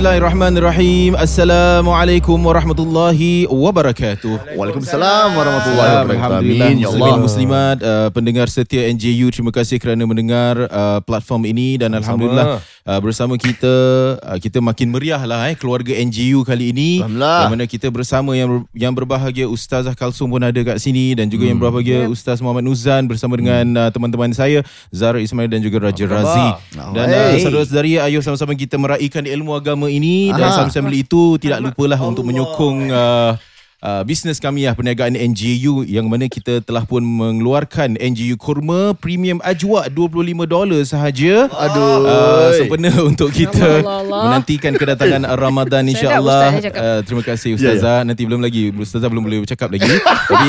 Bismillahirrahmanirrahim. Assalamualaikum warahmatullahi wabarakatuh. Waalaikumsalam warahmatullahi wabarakatuh. Alhamdulillah ya muslimin Allah. muslimat uh, pendengar setia NJU terima kasih kerana mendengar uh, platform ini dan alhamdulillah uh, bersama kita uh, kita makin meriah lah eh keluarga NJU kali ini Alhamdulillah. Di mana kita bersama yang ber- yang berbahagia Ustazah Kalsum pun ada kat sini dan juga yang Hmm. berbahagia Ustaz Muhammad Nuzan bersama dengan uh, teman-teman saya Zara Ismail dan juga Raja Razi. Dan uh, saudara-saudari ayo sama-sama kita meraihkan ilmu agama ini dan Aha. sambil-sambil itu tidak lupalah untuk menyokong uh, Uh, bisnes kami lah perniagaan NGU yang mana kita telah pun mengeluarkan NGU kurma premium ajwa 25 dolar sahaja. Aduh. Uh, sempena untuk kita Allah, Allah. menantikan kedatangan Ramadan insya-Allah. Eh. Uh, terima kasih Ya, ustazah. Nanti belum lagi ustazah belum boleh bercakap lagi. Tapi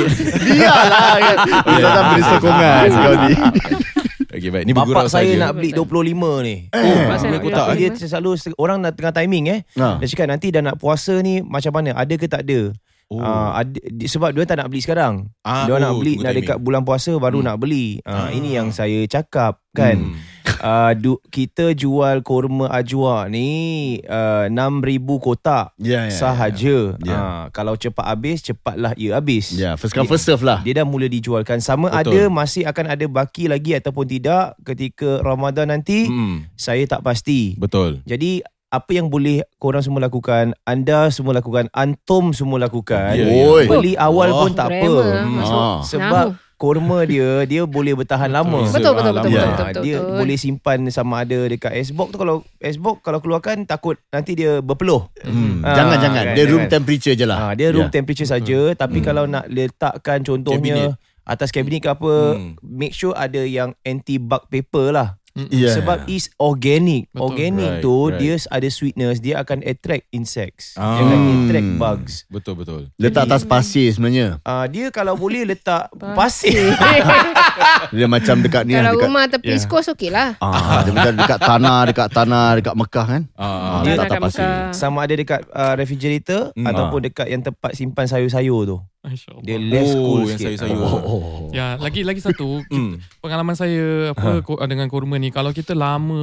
Biarlah kan. Ustazah beri sokongan kau ni. okey baik ni bergurau Bapak saya saja. nak beli 25 ni. Oh, nak kotak eh. Dia selalu orang nak tengah timing eh. Ha. Dia cakap nanti dah nak puasa ni macam mana? Ada ke tak ada? Oh. Ah, ada, di- sebab dia tak nak beli sekarang. Ah, dia oh, nak beli nak timing. dekat bulan puasa baru nak beli. Ah, ini yang saya cakap kan. Hmm. Ah, du, kita jual kurma ajwa ni uh, 6000 kotak Ya, ya, sahaja. ya. Ah, kalau cepat habis cepatlah ia habis. Ya, first come first serve lah. Dia dah mula dijualkan Sama Betul. ada Masih akan ada baki lagi Ataupun tidak Ketika Ramadan nanti Hmm. Saya tak pasti Betul. Jadi Apa yang boleh Korang semua lakukan Anda semua lakukan Antum semua lakukan Ya, ya. Beli awal Allah. pun tak apa Hmm. Ah. Sebab. Kurma dia Dia boleh bertahan lama Betul, betul, Ah, betul, Ya. betul, betul, betul, Dia betul. boleh simpan Sama ada dekat Xbox tu Kalau Xbox Kalau keluarkan Takut nanti dia berpeluh Hmm. Ah, Jangan jangan. kan, Dia room jangan. temperature je lah. Ha, dia room Ya. temperature saja tapi kalau nak letakkan contohnya atas kabinet ke apa Hmm. make sure ada yang anti bug paper lah. Ya. Sebab is organic. Betul. Organic Right, tu right. dia ada sweetness, dia akan attract insects. Ah. Dia akan attract bugs. Betul betul. Letak atas pasir sebenarnya. Ah dia kalau boleh letak pasir. Dia macam dekat ni lah. Kalau Dekat, rumah tepi Ya. East Coast okey lah. ah, dia macam dekat tanah, dekat tanah, dekat Mekah kan. Ah, Ah, ah. letak Tanah atas pasir. Mekah. Sama ada dekat uh, refrigerator Hmm. ataupun dekat yang tempat simpan sayur-sayur tu. InsyaAllah. Dia less Oh, cool yang sikit. sayur-sayur. Ah. Oh. Ya, lagi lagi satu Hmm. pengalaman saya apa ko- dengan kurma ni kalau kita lama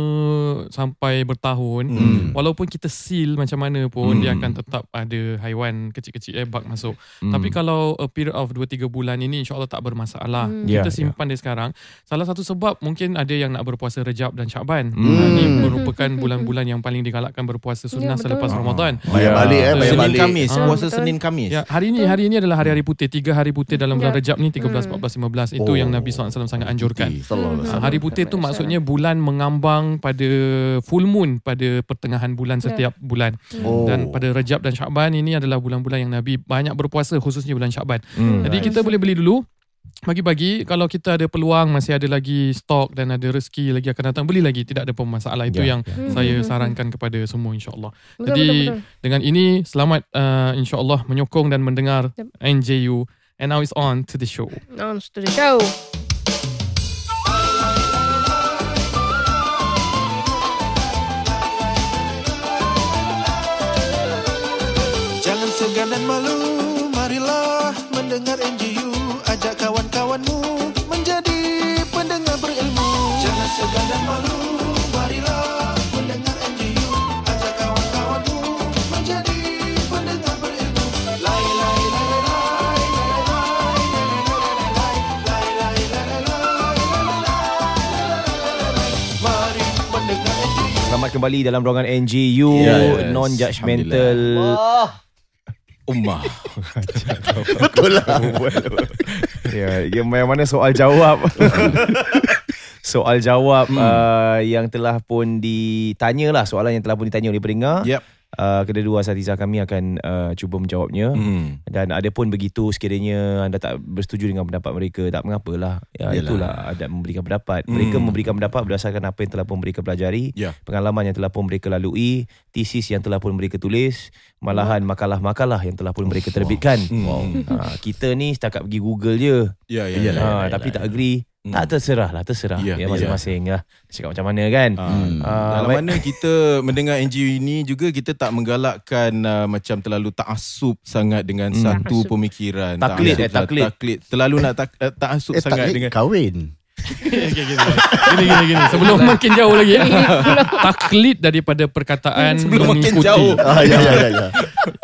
sampai bertahun Hmm. walaupun kita seal macam mana pun Hmm. dia akan tetap ada haiwan kecil-kecil eh bug masuk. Hmm. Tapi kalau a period of 2 3 bulan ini insyaallah tak bermasalah. Hmm. Ya, Kita simpan dia sekarang. Salah satu sebab mungkin ada yang nak berpuasa Rejab dan Syaban. Hmm. Hmm. Ini merupakan bulan-bulan yang paling digalakkan berpuasa sunnah Ya, betul. selepas Ramadan. Bayar balik eh, bayar Senin balik. Kamis, Ah, puasa. Senin Kamis. Ya, hari ini hari ini adalah hari-hari putih. Tiga hari putih dalam bulan Ya. Rejab ni 13, Hmm. 14, 15. Itu Oh. yang Nabi SAW sangat anjurkan. Sallallahu alaihi Ah, hari putih tu maksudnya bulan mengambang pada full moon pada pertengahan bulan Ya. setiap bulan. Oh. Dan pada Rejab dan Syaban ini adalah bulan-bulan yang Nabi banyak berpuasa khususnya bulan Syaban. Hmm. Jadi kita boleh beli dulu Bagi-bagi kalau kita ada peluang masih ada lagi stok dan ada rezeki lagi akan datang beli lagi tidak ada pemasalah itu Ya, yang ya. saya Hmm. sarankan kepada semua insyaallah. Betul, Jadi betul, betul. dengan ini selamat uh, insyaallah menyokong dan mendengar Yep. NJU and now it's on to the show. On to the show. Jangan segan dan malu, marilah mendengar NGU Selamat kembali dalam ruangan NGU Yes. non-judgmental. Ummah. Betul lah. ya, yang mana soal jawab. soal jawab Hmm. uh, yang telah pun ditanya lah soalan yang telah pun ditanya oleh pendengar. Yep. Uh, kedua-dua asatizah kami akan uh, cuba menjawabnya. Hmm. Dan ada pun begitu sekiranya anda tak bersetuju dengan pendapat mereka, tak mengapalah. Ya, Yalah. itulah adab memberikan pendapat. Mereka Hmm. memberikan pendapat berdasarkan apa yang telah pun mereka pelajari, Ya. pengalaman yang telah pun mereka lalui, tesis yang telah pun mereka tulis, malahan makalah-makalah yang telah pun mereka terbitkan. Wow. Ha, kita ni setakat pergi Google je. Ya, ya, Ha, ya. Yalah. tapi tak agree. Hmm. Tak terserah lah, terserah. Ya, Ya, ya. masing-masing lah. Cakap macam mana kan? Hmm. Ah, Dalam baik. mana kita mendengar NGO ini juga kita tak menggalakkan uh, macam terlalu taksub sangat dengan Hmm. satu Taksub. pemikiran. Taklid, Taksub- eh, taklid. taklid. Terlalu nak tak, uh, taksub Eh sangat tak dengan kahwin Okay, gini. gini, gini, gini. Sebelum makin jauh lagi. taklid daripada perkataan Sebelum makin mengikuti. jauh. ah, Ya ya ya, ya.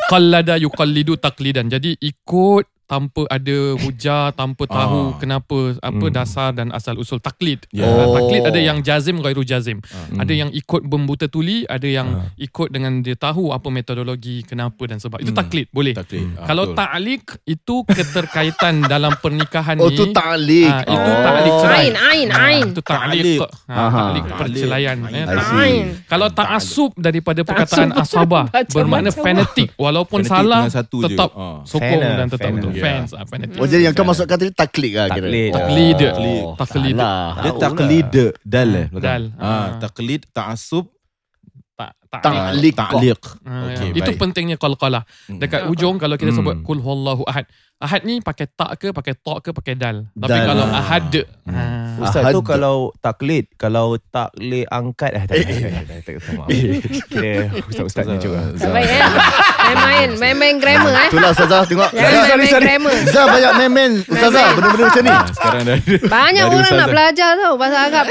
Qallada yuqallidu taklidan. Jadi ikut tanpa ada hujah, tanpa tahu Ah. kenapa, apa Hmm. dasar dan asal usul taklid. Ya. Ah, Oh. taklid ada yang jazim, gairu jazim. Ah. Ada yang ikut membuta tuli, ada yang Ah. ikut dengan dia tahu apa metodologi, kenapa dan sebab. Itu Hmm. taklid, boleh. taklid. Ah, Kalau betul. ta'liq itu keterkaitan dalam pernikahan Oh ni. tu taklik Ah, itu oh. ta'liq cerai. Ain, ain, Ah, ain. Itu ta'liq. Ta'liq. Aha. ta'liq perceraian. Eh, ta'liq. Ain. Kalau ta'asub daripada perkataan asabah bermakna fanatik walaupun salah tetap Ah. sokong dan tetap betul. Fans ah fanatik. Oh jadi yang kau masuk kata ni taklik lah kira Taklid. Taklid. Taklid. Dia taklid dal eh. Dal. Ah, Ah. taklid taksub Tak tak. Ta'liq. ta'liq. Ah, ya. Itu baik. pentingnya qalqalah. Hmm. Dekat ujung kalau kita Hmm. sebut kul huwallahu ahad. Ahad ni pakai tak ke pakai ta ke pakai dal. Tapi Dal. kalau Ah. ahad Hmm. ah, Ustaz tu kalau taklid, kalau taklid angkat eh tak tak tak tak tak tak. Kira ustaz-ustaz ni juga. Tak baik eh. Main-main, main-main grammar eh. Itulah Ustazah tengok main-main grammar. Zah banyak memen Ustazah benda-benda macam ni Ah, sekarang dah Banyak orang Ustazah. nak belajar tau bahasa Arab.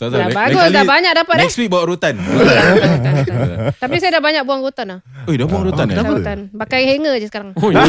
Ustazah, Dah lain- bagus, dah banyak dapat eh. Next week bawa rutan. Tapi saya dah banyak buang rotan lah. Oi, dah buang rutan eh? Dah rotan. Pakai hanger je sekarang. Oh, ya.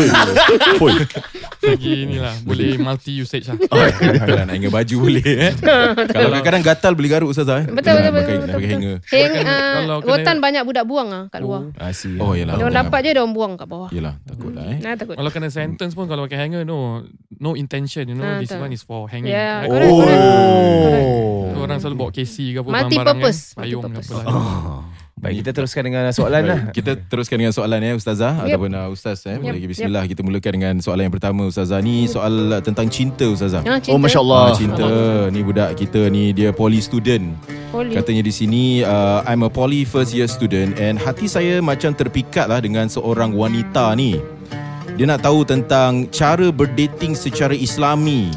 Lagi ni lah Boleh multi usage lah Kalau nak hanging baju boleh eh. Kalau kadang-kadang gatal beli garuk Ustazah eh. Betul, betul, Pakai, betul, nak pakai hanger. Uh, kena- rotan banyak budak buang lah kat luar. Asyik. Oh, yalah. Dia dapat je dia orang buang kat bawah. Yelah, takut lah eh. Nah, takut. Kalau kena sentence pun Kalau pakai hanger No No intention You know Ah, This one is for hanging Yeah, correct, correct. Oh. Orang selalu bawa KC ke apa Multi purpose. Payung ke apa lah Baik, kita teruskan dengan soalan lah. Kita teruskan dengan soalan ya Ustazah Yep. ataupun uh, Ustaz eh. Yep, Lagi bismillah kita mulakan dengan soalan yang pertama Ustazah ni soal uh, tentang cinta Ustazah. Ah, cinta. Oh Masya Ah, Allah cinta ni budak kita ni dia poly student. Holy. Katanya di sini uh, I'm a poly first year student and hati saya macam terpikat lah dengan seorang wanita ni. Dia nak tahu tentang cara berdating secara islami.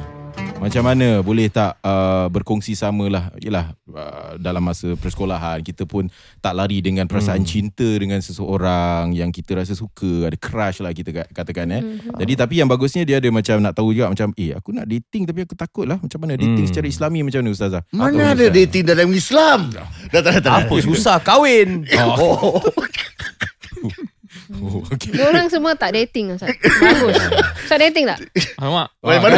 Macam mana boleh tak uh, berkongsi sama lah Yelah uh, dalam masa persekolahan Kita pun tak lari dengan perasaan hmm. cinta Dengan seseorang yang kita rasa suka Ada crush lah kita kat- katakan eh hmm. Jadi tapi yang bagusnya dia ada macam nak tahu juga Macam eh aku nak dating tapi aku takut lah Macam mana dating Hmm. secara islami macam mana Ustazah Mana Atau ada Ustaz? dating dalam Islam Dah tak tak Apa susah kahwin. Oh. Oh, okay. Dia orang semua tak dating Ustaz. Bagus. Ustaz dating tak? Alamak Weh, mana?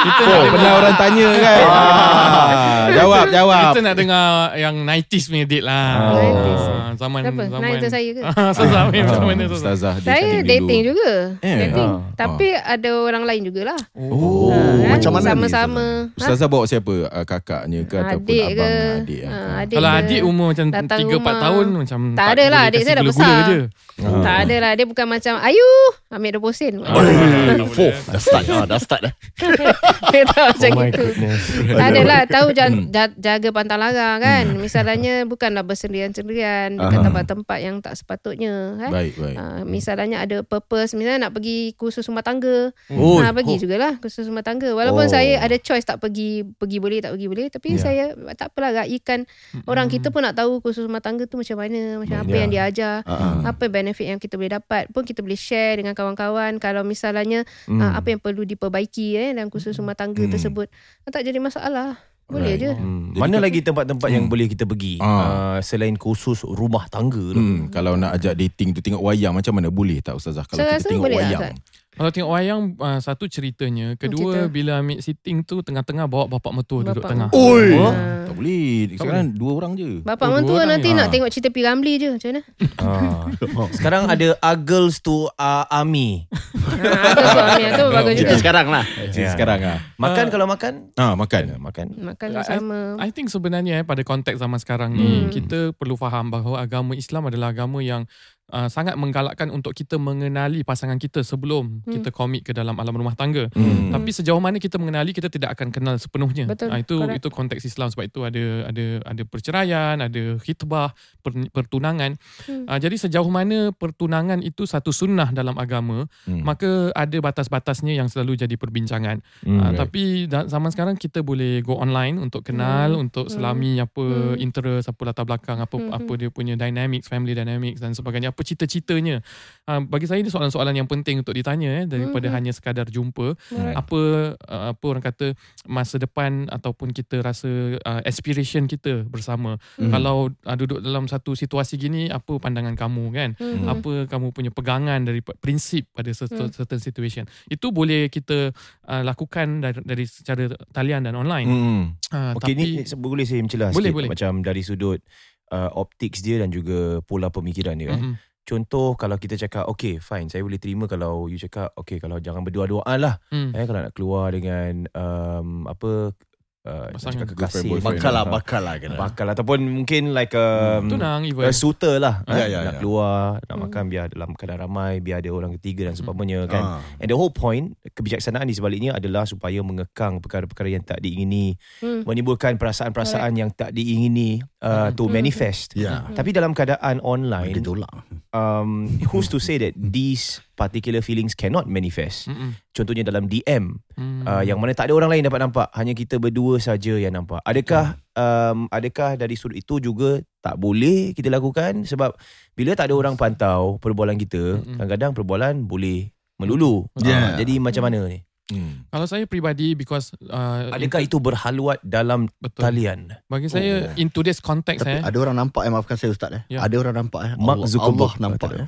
Kita Oh, pernah dengar orang tanya kan ah, Jawab jawab Kita nak dengar Yang 90s punya date lah Oh. 90s. Ah, Zaman Siapa? zaman Nak itu saya ke? Zaman Zaman mana tu Ustazah dia Saya dating dulu. juga. Eh, Dating. ah, Tapi ada orang lain jugalah. Oh, Ah, macam mana ni, Sama-sama. Ha? Ustazah bawa siapa? Kakaknya ke ataupun Adik abang ke? adik? ah? Ah, adik Kalau adik umur macam Datang 3-4 rumah. tahun Macam Tak ada lah, adik saya dah besar. Tak ada lah. Dia bukan macam, Ayu, ambil 20 sen. Dah start ah, dah start dah. Dia tak macam Oh goodness. Tak adalah tahu ja- ja- jaga pantang larang kan. Misalnya bukanlah bersendirian-sendirian dekat Aha. tempat-tempat yang tak sepatutnya. Eh? Baik, baik. Uh, misalnya ada purpose Misalnya nak pergi kursus rumah tangga Oh, ha, Pergi jugalah kursus rumah tangga Walaupun Oh. saya ada choice tak pergi Pergi boleh tak pergi boleh Tapi Ya. saya tak apalah raikan Orang kita pun nak tahu kursus rumah tangga tu macam mana Macam apa Ya. yang dia ajar Ah, Apa benefit yang kita boleh dapat Pun kita boleh share dengan kawan-kawan Kalau misalnya Hmm. uh, Apa yang perlu diperbaiki eh, Dalam kursus rumah tangga Hmm. tersebut Tak jadi masalah Boleh Right. je Hmm. Jadi Mana kata- lagi tempat-tempat yang boleh kita pergi Ah. uh, selain khusus rumah tangga tu? Hmm, kalau nak ajak dating tu tengok wayang macam mana boleh tak Ustazah kalau Saya kita tengok boleh lah, wayang. Ustaz. Kalau tengok wayang uh, Satu ceritanya Kedua Cerita. bila ambil sitting tu Tengah-tengah bawa bapak mertua duduk Bapak tengah Oi. Oh. Ah. Tak boleh. Sekarang dua orang je. Bapak Oh, orang nanti ni. nak Ah. tengok cerita P. Ramlee je Macam mana Ah. Sekarang ada Uggles to uh, Army. ha, suami Itu bagus juga Cerita sekarang lah since sekarang ah. Makan Ah. kalau makan Ah makan. Makan Makan I- bersama. I think sebenarnya eh, pada konteks zaman sekarang ni Hmm. kita perlu faham bahawa agama Islam adalah agama yang uh, sangat menggalakkan untuk kita mengenali pasangan kita sebelum Hmm. kita komit ke dalam alam rumah tangga. Hmm. Tapi sejauh mana kita mengenali kita tidak akan kenal sepenuhnya. Betul, Ah, itu correct. itu konteks Islam sebab itu ada ada ada perceraian, ada khitbah, per, pertunangan. Hmm. Ah, jadi sejauh mana pertunangan itu satu sunnah dalam agama, Hmm. maka ada batas-batasnya yang selalu jadi perbincangan. Hmm. Ah, tapi da- zaman sekarang kita boleh go online untuk kenal, Hmm. untuk Hmm. selami apa Hmm. interest, apa latar belakang, apa Hmm. apa dia punya dynamics, family dynamics dan sebagainya, apa cita-citanya. Ah, bagi saya ini soalan-soalan yang penting untuk ditanya eh, daripada Hmm. hanya sekadar jumpa. Alright. Apa ah, apa orang kata masa depan ataupun kita rasa ah, aspiration kita bersama. Hmm. Kalau ah, duduk dalam satu situasi gini, apa pandangan kamu kan? Hmm. apa kamu punya pegangan dari prinsip pada certain, Hmm. certain situation itu boleh kita uh, lakukan dari, dari secara talian dan online Hmm. uh, Okey tapi ni boleh saya mencelah Boleh, sikit boleh. macam dari sudut uh, optics dia dan juga pola pemikiran dia eh. Contoh kalau kita cakap okay fine saya boleh terima kalau you cakap okay kalau jangan berdua-duaan lah Hmm. eh kalau nak keluar dengan um, apa uh, Pasangan. cakap kekasih Girlfriend, boyfriend. Bakal lah, Ah, bakal lah kena. bakal ataupun mungkin like um, tunang even uh, suitor lah Ya, eh, ya, nak ya. keluar nak Hmm. makan biar dalam keadaan ramai biar ada orang ketiga dan seumpamanya kan Ah. And the whole point kebijaksanaan di sebaliknya adalah supaya mengekang perkara-perkara yang tak diingini, Hmm. menimbulkan perasaan-perasaan yang tak diingini uh, to Hmm. manifest. Ya. Tapi dalam keadaan Dia online, tolak. um, who's to say that these particular feelings cannot manifest? Mm-mm. Contohnya dalam DM, Hmm. uh, yang mana tak ada orang lain dapat nampak, hanya kita berdua saja yang nampak. Adakah um, adakah dari sudut itu juga tak boleh kita lakukan sebab bila tak ada orang pantau perbualan kita, Mm-mm. kadang-kadang perbualan boleh melulu. Yeah. Uh, jadi macam mana ni? Hmm. kalau saya peribadi because uh, Adakah itu berhaluat dalam betul talian? bagi saya in today's context Tapi eh ada orang nampak eh maafkan saya ustaz eh. Ya. Ada orang nampak eh. Mark Allah, Zuckerberg. Allah nampak eh.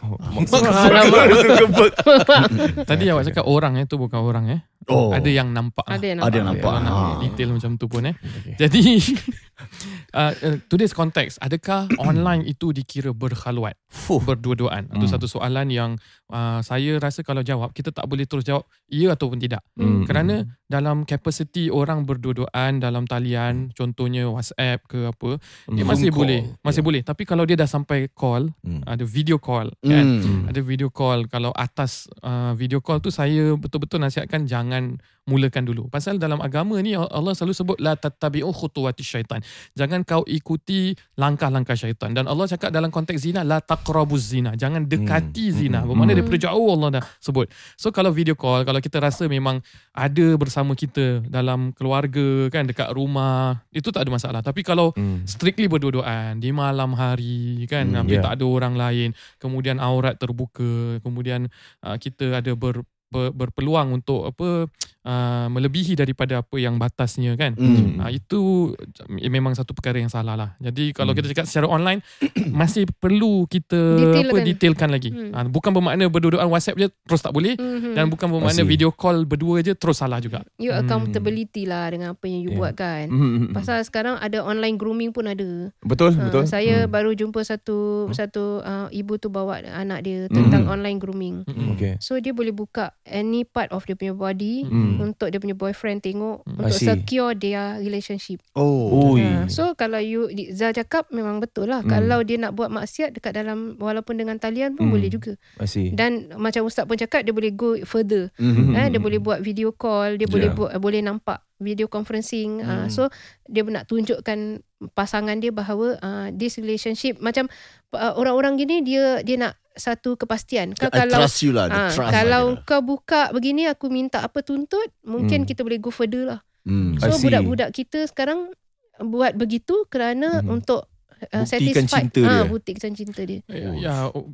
tadi awak cakap orang eh tu bukan orang eh Oh. ada yang nampak Ada yang Ada yang nampak. nampak. Kalau nak Ah. detail macam tu pun eh jadi uh, uh, today's context adakah online itu dikira berkhaluat Fuh. berdua-duaan itu Hmm. satu soalan yang uh, saya rasa kalau jawab kita tak boleh terus jawab ya ataupun tidak Hmm. kerana dalam capacity orang berdua-duaan dalam talian contohnya WhatsApp ke apa dia Hmm. masih call. boleh masih boleh tapi kalau dia dah sampai call Hmm. ada video call kan Hmm. ada video call kalau atas uh, video call tu saya betul-betul nasihatkan jangan mulakan dulu pasal dalam agama ni Allah selalu sebut la tattabi'u khutuwati syaitan jangan kau ikuti langkah-langkah syaitan dan Allah cakap dalam konteks zina la taqrabuz zina jangan dekati Hmm. zina Hmm. bermakna Hmm. daripada jauh Allah dah sebut so kalau video call kalau kita rasa memang ada bersama kita dalam keluarga kan dekat rumah itu tak ada masalah tapi kalau Hmm. strictly berdua-duaan di malam hari kan Hmm, yeah. tak ada orang lain kemudian aurat terbuka kemudian uh, kita ada ber, ber, berpeluang untuk apa uh, melebihi daripada apa yang batasnya kan Hmm. uh, itu memang satu perkara yang salah lah jadi kalau Hmm. kita cakap secara online masih perlu kita apa Detailkan. detailkan lagi Hmm. uh, bukan bermakna berdua-duaan WhatsApp je terus tak boleh Mhm. dan bukan bermakna see. video call berdua je terus salah juga You Hmm. accountability lah dengan apa yang you Yeah. buat kan. Hmm. Pasal sekarang ada online grooming pun ada. betul Ha, betul. Saya Hmm. baru jumpa satu satu uh, ibu tu bawa anak dia tentang online grooming. Mm-mm. Okay. So dia boleh buka any part of dia punya body Hmm. untuk dia punya boyfriend tengok Hmm. untuk secure their relationship. Oh. Ha, so kalau you di- Zal cakap memang betul lah. Hmm. Kalau dia nak buat maksiat dekat dalam walaupun dengan talian pun Hmm. boleh juga. I see. Dan macam ustaz pun cakap dia boleh go further. Hmm. Eh, dia boleh buat video call, dia boleh Yeah. buat boleh nampak video conferencing. Ah, Hmm. so dia nak tunjukkan pasangan dia bahawa uh, this relationship macam uh, orang-orang gini dia dia nak satu kepastian. Kau I kalau trust you lah. ah, The trust kalau lah kau buka begini aku minta apa tuntut, mungkin Hmm. kita boleh go further lah. Hmm. So budak-budak kita sekarang buat begitu kerana Mhm. untuk uh, Buktikan satisfied cinta dia. Ah, buktikan cinta dia. Ya, ya, oh,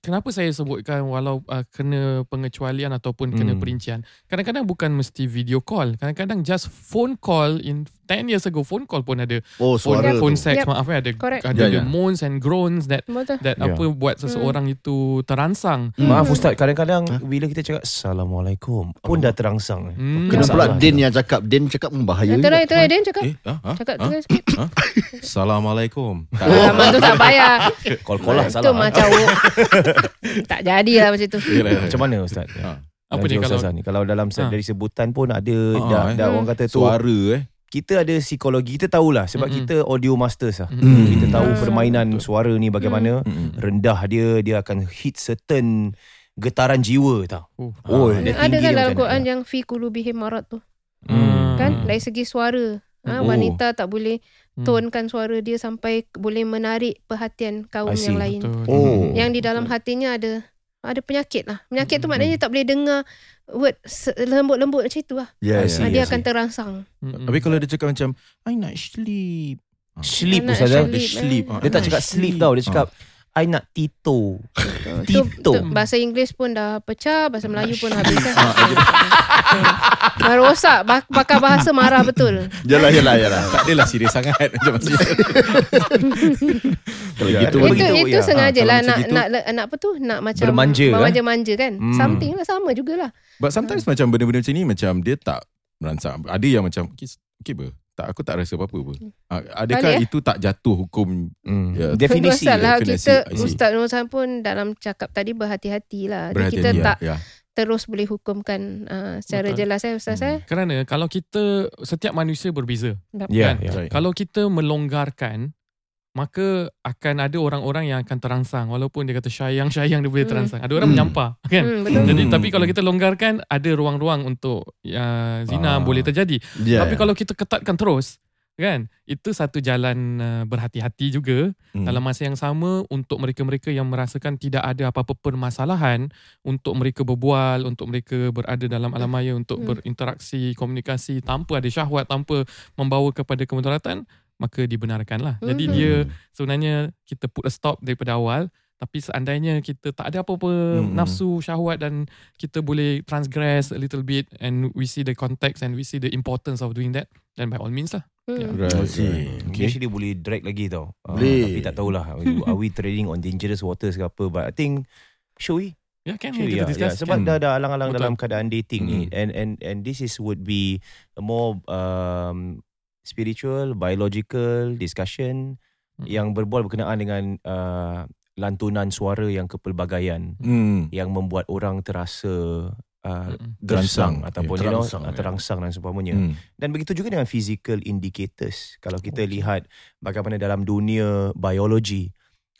kenapa saya sebutkan walau uh, kena pengecualian ataupun kena Hmm. perincian. Kadang-kadang bukan mesti video call. Kadang-kadang just phone call in 10 years ago phone call pun ada Oh, phone, suara phone tu. sex Yep. maaf ya ada Correct. ada Ya, the ya. moans and groans that Betul. that Ya. apa buat seseorang itu terangsang. Hmm. Maaf Ustaz, kadang-kadang bila kita cakap Assalamualaikum pun dah terangsang. Hmm. Kena pula. Din yang cakap. Din cakap membahaya. Itulah juga. itulah dia cakap. Eh, ha? Ha? Cakap ha? terus sikit. Assalamualaikum. Tak. Alamak tu tak payah. Call-call lah Itu salah. macam tak jadilah macam tu. Yelah. Macam mana Ustaz? Ha. Apa ni kalau ni Kalau dalam Ha. dari sebutan pun ada Ha, dah, eh. dah orang kata tu Suara eh. kita ada psikologi kita tahulah sebab Mm-mm. kita audio masters lah. Mm-mm. Kita tahu permainan Betul. suara ni bagaimana Mm-mm. rendah dia dia akan hit certain getaran jiwa tau. Oh. Oh, Ah. dia Ada kan dia dalam macam Quran yang fi qulubihim marad tu. Hmm. Kan dari segi suara. Ha, Oh. wanita tak boleh Hmm. tonkan suara dia sampai boleh menarik perhatian kaum I see. yang lain. Betul. Oh. Yang di dalam hatinya ada ada penyakit lah. Penyakit tu Mm-mm. maknanya tak boleh dengar word lembut-lembut macam itu lah. Yeah, see. Dia see. akan terangsang. Mm-mm. Habis kalau dia cakap macam I nak sleep. Sleep Ustazah. sleep, Dia eh. sleep. Ah, Dia tak nak cakap sleep tau, dia cakap I nak tito. Tu, Tito. tu, bahasa Inggeris pun dah pecah, bahasa Melayu pun habis kan. Dah rosak, bak- bakal bahasa marah betul. Yalah, yalah, yalah. Tak adalah serius sangat macam. Kalau Ya, gitu Kalau itu gitu, itu ya. sengaja Ah, lah nak, gitu- nak nak apa tu nak macam Bermanja, kan? manja-manja kan. Hmm. Something lah sama jugalah. But sometimes macam benda-benda macam ni macam dia tak merangsang. Ada yang macam okay, okay ber. Tak aku tak rasa apa-apa pun. Ah, Adakah Balik, itu tak jatuh hukum Hmm. Ya, Definisi. Lah definisi, kita. Ustaz Nur pun dalam cakap tadi berhati-hati lah. Jadi berhati kita ya, tak ya. terus boleh hukumkan uh, secara Betul. jelas eh Ustaz Hmm. eh. Kerana kalau kita setiap manusia berbeza. Ya, Kan? ya. Right. Kalau kita melonggarkan maka akan ada orang-orang yang akan terangsang walaupun dia kata sayang-sayang dia boleh Hmm. terangsang. Ada orang Hmm. menyampah kan. Hmm, betul. Jadi Hmm. tapi kalau kita longgarkan ada ruang-ruang untuk uh, zina Ah. boleh terjadi. Yeah. Tapi kalau kita ketatkan terus kan itu satu jalan uh, berhati-hati juga Hmm. dalam masa yang sama untuk mereka-mereka yang merasakan tidak ada apa-apa permasalahan untuk mereka berbual untuk mereka berada dalam alam maya untuk Hmm. berinteraksi komunikasi tanpa ada syahwat tanpa membawa kepada kemudaratan maka dibenarkanlah jadi Mhm. dia sebenarnya kita put a stop daripada awal tapi seandainya kita tak ada apa-apa Hmm. nafsu syahwat dan kita boleh transgress a little bit and we see the context and we see the importance of doing that then by all means lah Hmm. Right, see. right. Okay. Okay. Actually boleh drag lagi tau. Boleh. tapi tak tahulah. Are we trading on dangerous waters ke apa. But I think, should we? ya kan Actually, kita yeah, discuss yeah. Sebab kan? dah ada alang-alang Betul. dalam keadaan dating ni. Mm. And and and this is would be a more um, spiritual, biological discussion Mm. yang berbual berkenaan dengan uh, lantunan suara yang kepelbagaian Hmm. yang membuat orang terasa uh, Mm-mm. gersang Terangsang. ataupun Ya, you know, terangsang, uh, ya. terangsang dan seumpamanya. Hmm. Dan begitu juga dengan physical indicators. Kalau kita okay. lihat bagaimana dalam dunia biologi,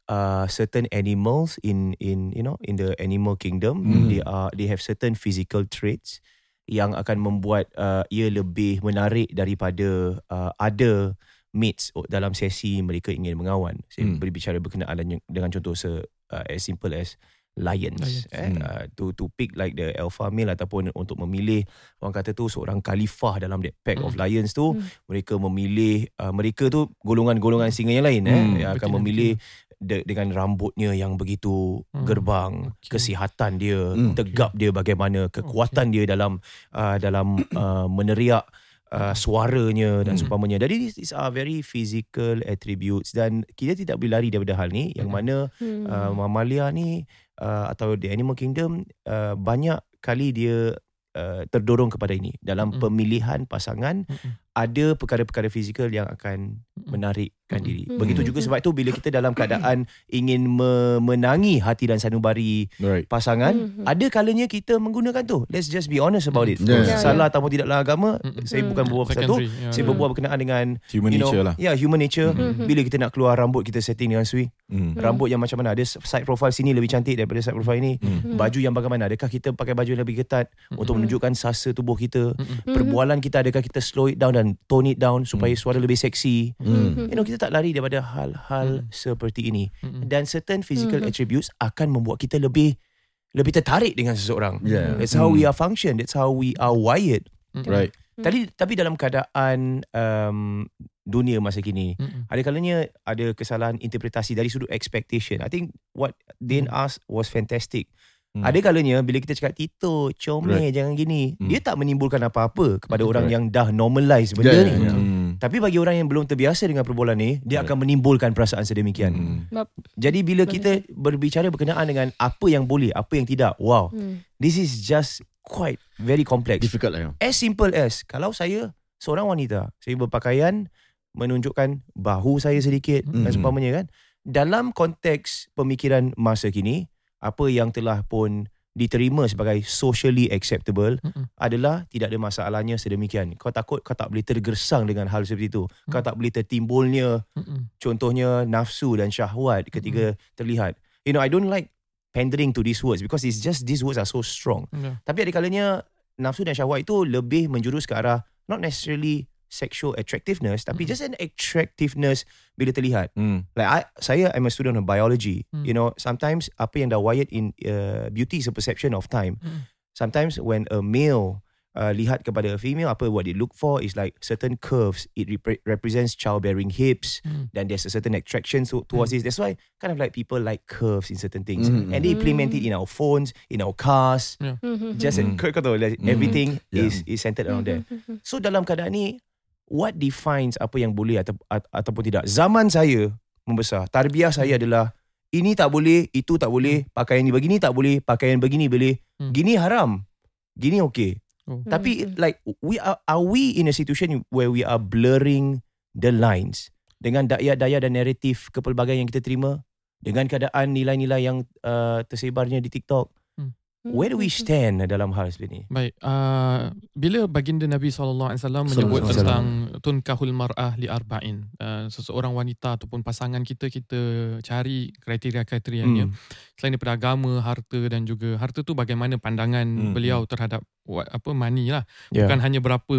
uh, certain animals in in you know in the animal kingdom, Hmm. they are they have certain physical traits yang akan membuat uh, ia lebih menarik daripada uh, other mates dalam sesi mereka ingin mengawan. Saya Hmm. berbicara berkenaan dengan, dengan contoh se, uh, as simple as lions, Lions. eh Hmm. uh, to to pick like the alpha male ataupun untuk memilih orang kata tu seorang khalifah dalam that pack of Hmm. lions tu Hmm. mereka memilih uh, mereka tu golongan-golongan singa yang lain eh Hmm, yang akan betul, memilih de, dengan rambutnya yang begitu Hmm, gerbang okey. kesihatan dia Hmm, tegap dia bagaimana kekuatan dia dalam uh, dalam uh, meneriak uh, suaranya dan Hmm. seumpamanya jadi these, these are very physical attributes dan kita tidak boleh lari daripada hal ni yang Hmm. mana Hmm. uh, mamalia ni uh, atau the animal kingdom uh, banyak kali dia uh, terdorong kepada ini dalam Mm-mm. pemilihan pasangan Mm-mm. Ada perkara-perkara fizikal yang akan menarikkan diri. Begitu juga sebab itu bila kita dalam keadaan ingin memenangi hati dan sanubari Right. pasangan, Mhm. ada kalanya kita menggunakan tu. Let's just be honest about it. Yeah. Yeah, Salah ataupun tidaklah agama, saya bukan berbual pasal tu. Ya. Saya berbual berkenaan dengan Human you know, nature lah. Ya, human nature. Mm-mm. Bila kita nak keluar rambut kita setting dengan sui. Rambut yang macam mana? Ada side profile sini lebih cantik daripada side profile ini. Baju yang bagaimana? Adakah kita pakai baju yang lebih ketat untuk menunjukkan sasa tubuh kita? Perbualan kita adakah kita slow it down dan tone it down supaya Hmm. suara lebih seksi? Hmm. You know kita tak lari daripada hal-hal Hmm. seperti ini Mm-mm. dan certain physical Mhm. attributes akan membuat kita lebih lebih tertarik dengan seseorang. Yeah. That's how we Hmm. are function. That's how we are wired. Mm-mm. Right. Hmm. Tadi tapi dalam keadaan um, dunia masa kini, Mm-mm. ada kalanya ada kesalahan interpretasi dari sudut expectation. I think what Dane Hmm. asked was fantastic. Hmm. Ada kalanya bila kita cakap Tito, comel Right. jangan gini, Hmm. dia tak menimbulkan apa-apa kepada Hmm. orang Right. yang dah normalize benda Yeah, ni. yeah. Hmm. Tapi bagi orang yang belum terbiasa dengan perbualan ni, dia Right. akan menimbulkan perasaan sedemikian. Hmm. Jadi bila kita berbicara berkenaan dengan apa yang boleh, apa yang tidak, wow, Hmm. this is just quite very complex. Difficult lah. ya. As simple as kalau saya seorang wanita, saya berpakaian menunjukkan bahu saya sedikit dan Mhm. seumpamanya kan. Dalam konteks pemikiran masa kini, apa yang telah pun diterima sebagai socially acceptable Mm-mm. adalah tidak ada masalahnya sedemikian. Kau takut kau tak boleh tergersang dengan hal seperti itu. Kau tak boleh tertimbulnya Mm-mm. contohnya nafsu dan syahwat ketika terlihat. You know, I don't like pandering to these words because it's just these words are so strong. Yeah. Tapi ada kalanya nafsu dan syahwat itu lebih menjurus ke arah not necessarily sexual attractiveness tapi Mm. just an attractiveness bila terlihat. Hmm. Like I, saya I'm a student of biology. Mm. You know, sometimes apa yang dah wired in uh, beauty is a perception of time. Mm. Sometimes when a male uh, lihat kepada a female, apa what they look for is like certain curves. It repre- represents childbearing hips. Mm. Then there's a certain attraction to, towards this. That's why kind of like people like curves in certain things, Mm. and they implement it in our phones, in our cars. Mhm. Just Mm. kau tahu, like, Mm. everything Yeah. is is centered around there. Mhm. So dalam keadaan ni what defines apa yang boleh atau at, ataupun tidak? Zaman saya membesar, tarbiyah saya adalah ini tak boleh, itu tak boleh, pakaian ni begini tak boleh, pakaian begini boleh. Hmm. Gini haram. Gini okey. Oh. Tapi Mhm. like we are are we in a situation where we are blurring the lines dengan daya-daya dan naratif kepelbagaian yang kita terima dengan keadaan nilai-nilai yang uh, tersebarnya di TikTok. Where do we Mhm. stand dalam hal seperti ni? Baik, uh, bila baginda Nabi SAW menyebut tentang tunkahul mar'ah li arba'in, uh, seseorang wanita ataupun pasangan kita, kita cari kriteria-kriterianya. Hmm. Selain daripada agama, harta dan juga harta tu bagaimana pandangan Hmm, beliau terhadap wa- apa money lah. Yeah. Bukan hanya berapa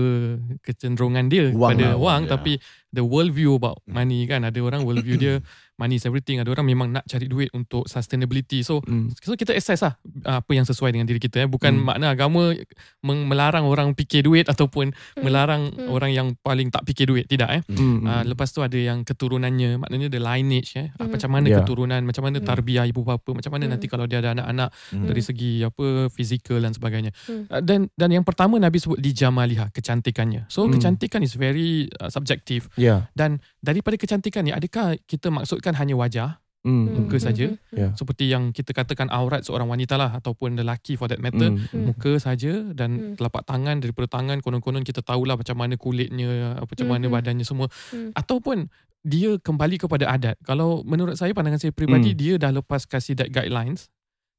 kecenderungan dia Wang pada lah, wang, ya. tapi the world view about money kan. Ada orang world view dia money is everything. Ada orang memang nak cari duit untuk sustainability. So Hmm. So kita assess lah uh, apa yang sesuai dengan diri kita. Eh. Bukan Hmm. makna agama melarang orang fikir duit ataupun Hmm. melarang Hmm. orang yang paling tak fikir duit. Tidak eh. Hmm. Uh, lepas tu ada yang keturunannya, maknanya the lineage eh. Hmm. Macam mana Yeah. keturunan, macam mana Hmm. tarbiyah ibu bapa, macam mana Hmm. nanti kalau dia ada anak-anak Hmm. dari segi apa fizikal dan sebagainya. Hmm. Uh, dan dan yang pertama Nabi sebut li jamaliha, kecantikannya. So Hmm. kecantikan is very uh, subjective Yeah. dan daripada kecantikan ni adakah kita maksudkan hanya wajah Hmm. muka saja? Yeah. seperti yang kita katakan aurat seorang wanita lah ataupun lelaki for that matter. Hmm. muka saja dan Hmm. telapak tangan daripada tangan konon-konon kita tahulah macam mana kulitnya apa macam mana Hmm. badannya semua Hmm. ataupun dia kembali kepada adat kalau menurut saya pandangan saya peribadi Hmm. dia dah lepas kasih that guidelines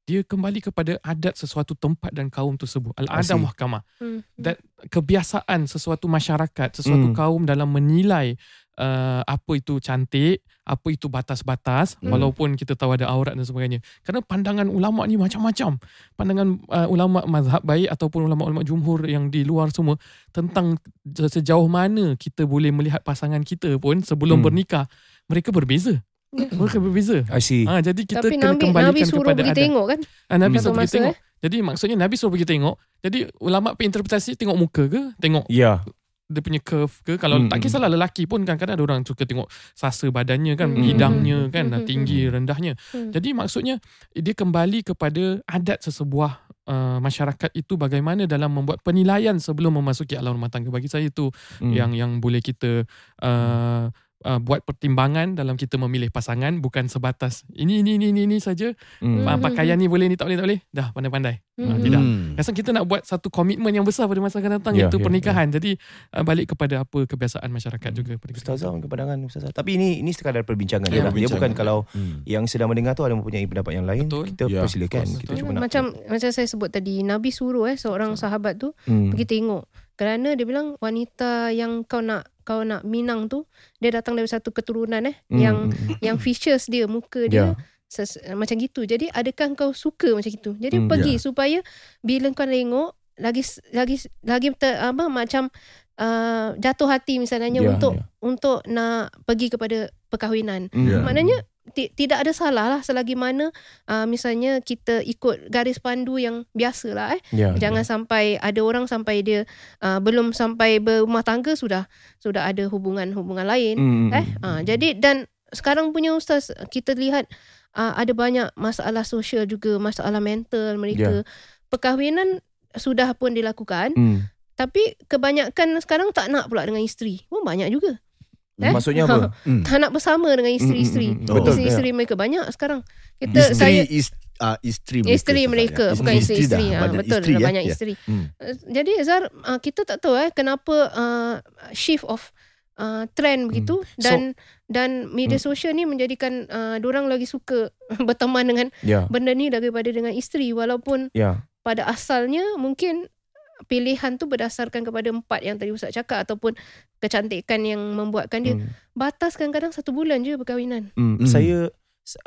dia kembali kepada adat sesuatu tempat dan kaum tersebut al-ada see. mahkamah Hmm. that kebiasaan sesuatu masyarakat sesuatu Hmm. kaum dalam menilai uh, apa itu cantik apa itu batas-batas Hmm. walaupun kita tahu ada aurat dan sebagainya kerana pandangan ulama ni macam-macam pandangan uh, ulama mazhab baik ataupun ulama-ulama jumhur yang di luar semua tentang sejauh mana kita boleh melihat pasangan kita pun sebelum Hmm. bernikah mereka berbeza Ya. mereka berbeza I see. ha, jadi kita Tapi kena Nabi, kembalikan Nabi suruh kepada pergi adat tengok kan Ah, Nabi Hmm. suruh pergi tengok jadi maksudnya Nabi suruh pergi tengok jadi ulama interpretasi tengok muka ke tengok Yeah. dia punya curve ke kalau Hmm, tak hmm. kisahlah lelaki pun kadang-kadang ada orang suka tengok sasa badannya kan Hmm. hidangnya kan Hmm. tinggi rendahnya Hmm. jadi maksudnya dia kembali kepada adat sesebuah uh, masyarakat itu bagaimana dalam membuat penilaian sebelum memasuki alam rumah tangga bagi saya itu Hmm. yang yang boleh kita uh, uh, buat pertimbangan dalam kita memilih pasangan bukan sebatas ini ini ini ini, ini saja uh, Hmm. pakaian ni boleh ni tak boleh tak boleh dah pandai-pandai Ah, Hmm. tidak Hmm. Rasa kita nak buat satu komitmen yang besar pada masa akan datang Ya, iaitu ya, pernikahan. Jadi uh, balik kepada apa kebiasaan masyarakat juga pada kita. Ustazah ke pandangan Ustazah. Tapi ini ini sekadar perbincangan Ya, je lah. Dia bukan kalau Hmm. yang sedang mendengar tu ada mempunyai pendapat yang lain, Betul. kita Ya, persilakan. betul. Kita cuma nak macam macam saya sebut tadi Nabi suruh eh seorang sahabat tu hmm. pergi tengok kerana dia bilang wanita yang kau nak kau nak minang tu dia datang dari satu keturunan eh Hmm, yang hmm, hmm. yang features dia muka dia ses, macam gitu jadi adakah kau suka macam gitu jadi Hmm, pergi supaya bila kau tengok lagi lagi lagi ter, apa macam uh, jatuh hati misalnya Ya, untuk ya. untuk nak pergi kepada perkahwinan Hmm. Ya. Maknanya tidak ada salah lah selagi mana uh, misalnya kita ikut garis pandu yang biasa lah eh. Ya, Jangan sampai ada orang sampai dia uh, belum sampai berumah tangga sudah sudah ada hubungan-hubungan lain Hmm, eh. Uh, jadi dan sekarang punya ustaz kita lihat uh, ada banyak masalah sosial juga, masalah mental mereka. Perkahwinan sudah pun dilakukan Hmm. tapi kebanyakan sekarang tak nak pula dengan isteri. Pun banyak juga. Eh? Maksudnya apa? Hmm. Tak nak bersama dengan isteri-isteri. Hmm, hmm, hmm. Betul, Isteri-isteri mereka banyak sekarang. Kita Isteri saya is, uh, isteri mereka. isteri Ustaz, mereka ya. bukan isteri-isteri. dah, Ha, banyak betul isteri, dah ya. banyak Ya. isteri. Hmm. Uh, Jadi Zar uh, kita tak tahu eh kenapa uh, shift of uh, trend begitu Hmm. So- dan dan media sosial ni menjadikan uh, orang lagi suka berteman dengan Ya. benda ni daripada dengan isteri walaupun Ya. pada asalnya mungkin pilihan tu berdasarkan kepada empat yang tadi Ustaz cakap ataupun kecantikan yang membuatkan dia Hmm. batas kadang-kadang satu bulan je perkahwinan. Hmm. Hmm. Saya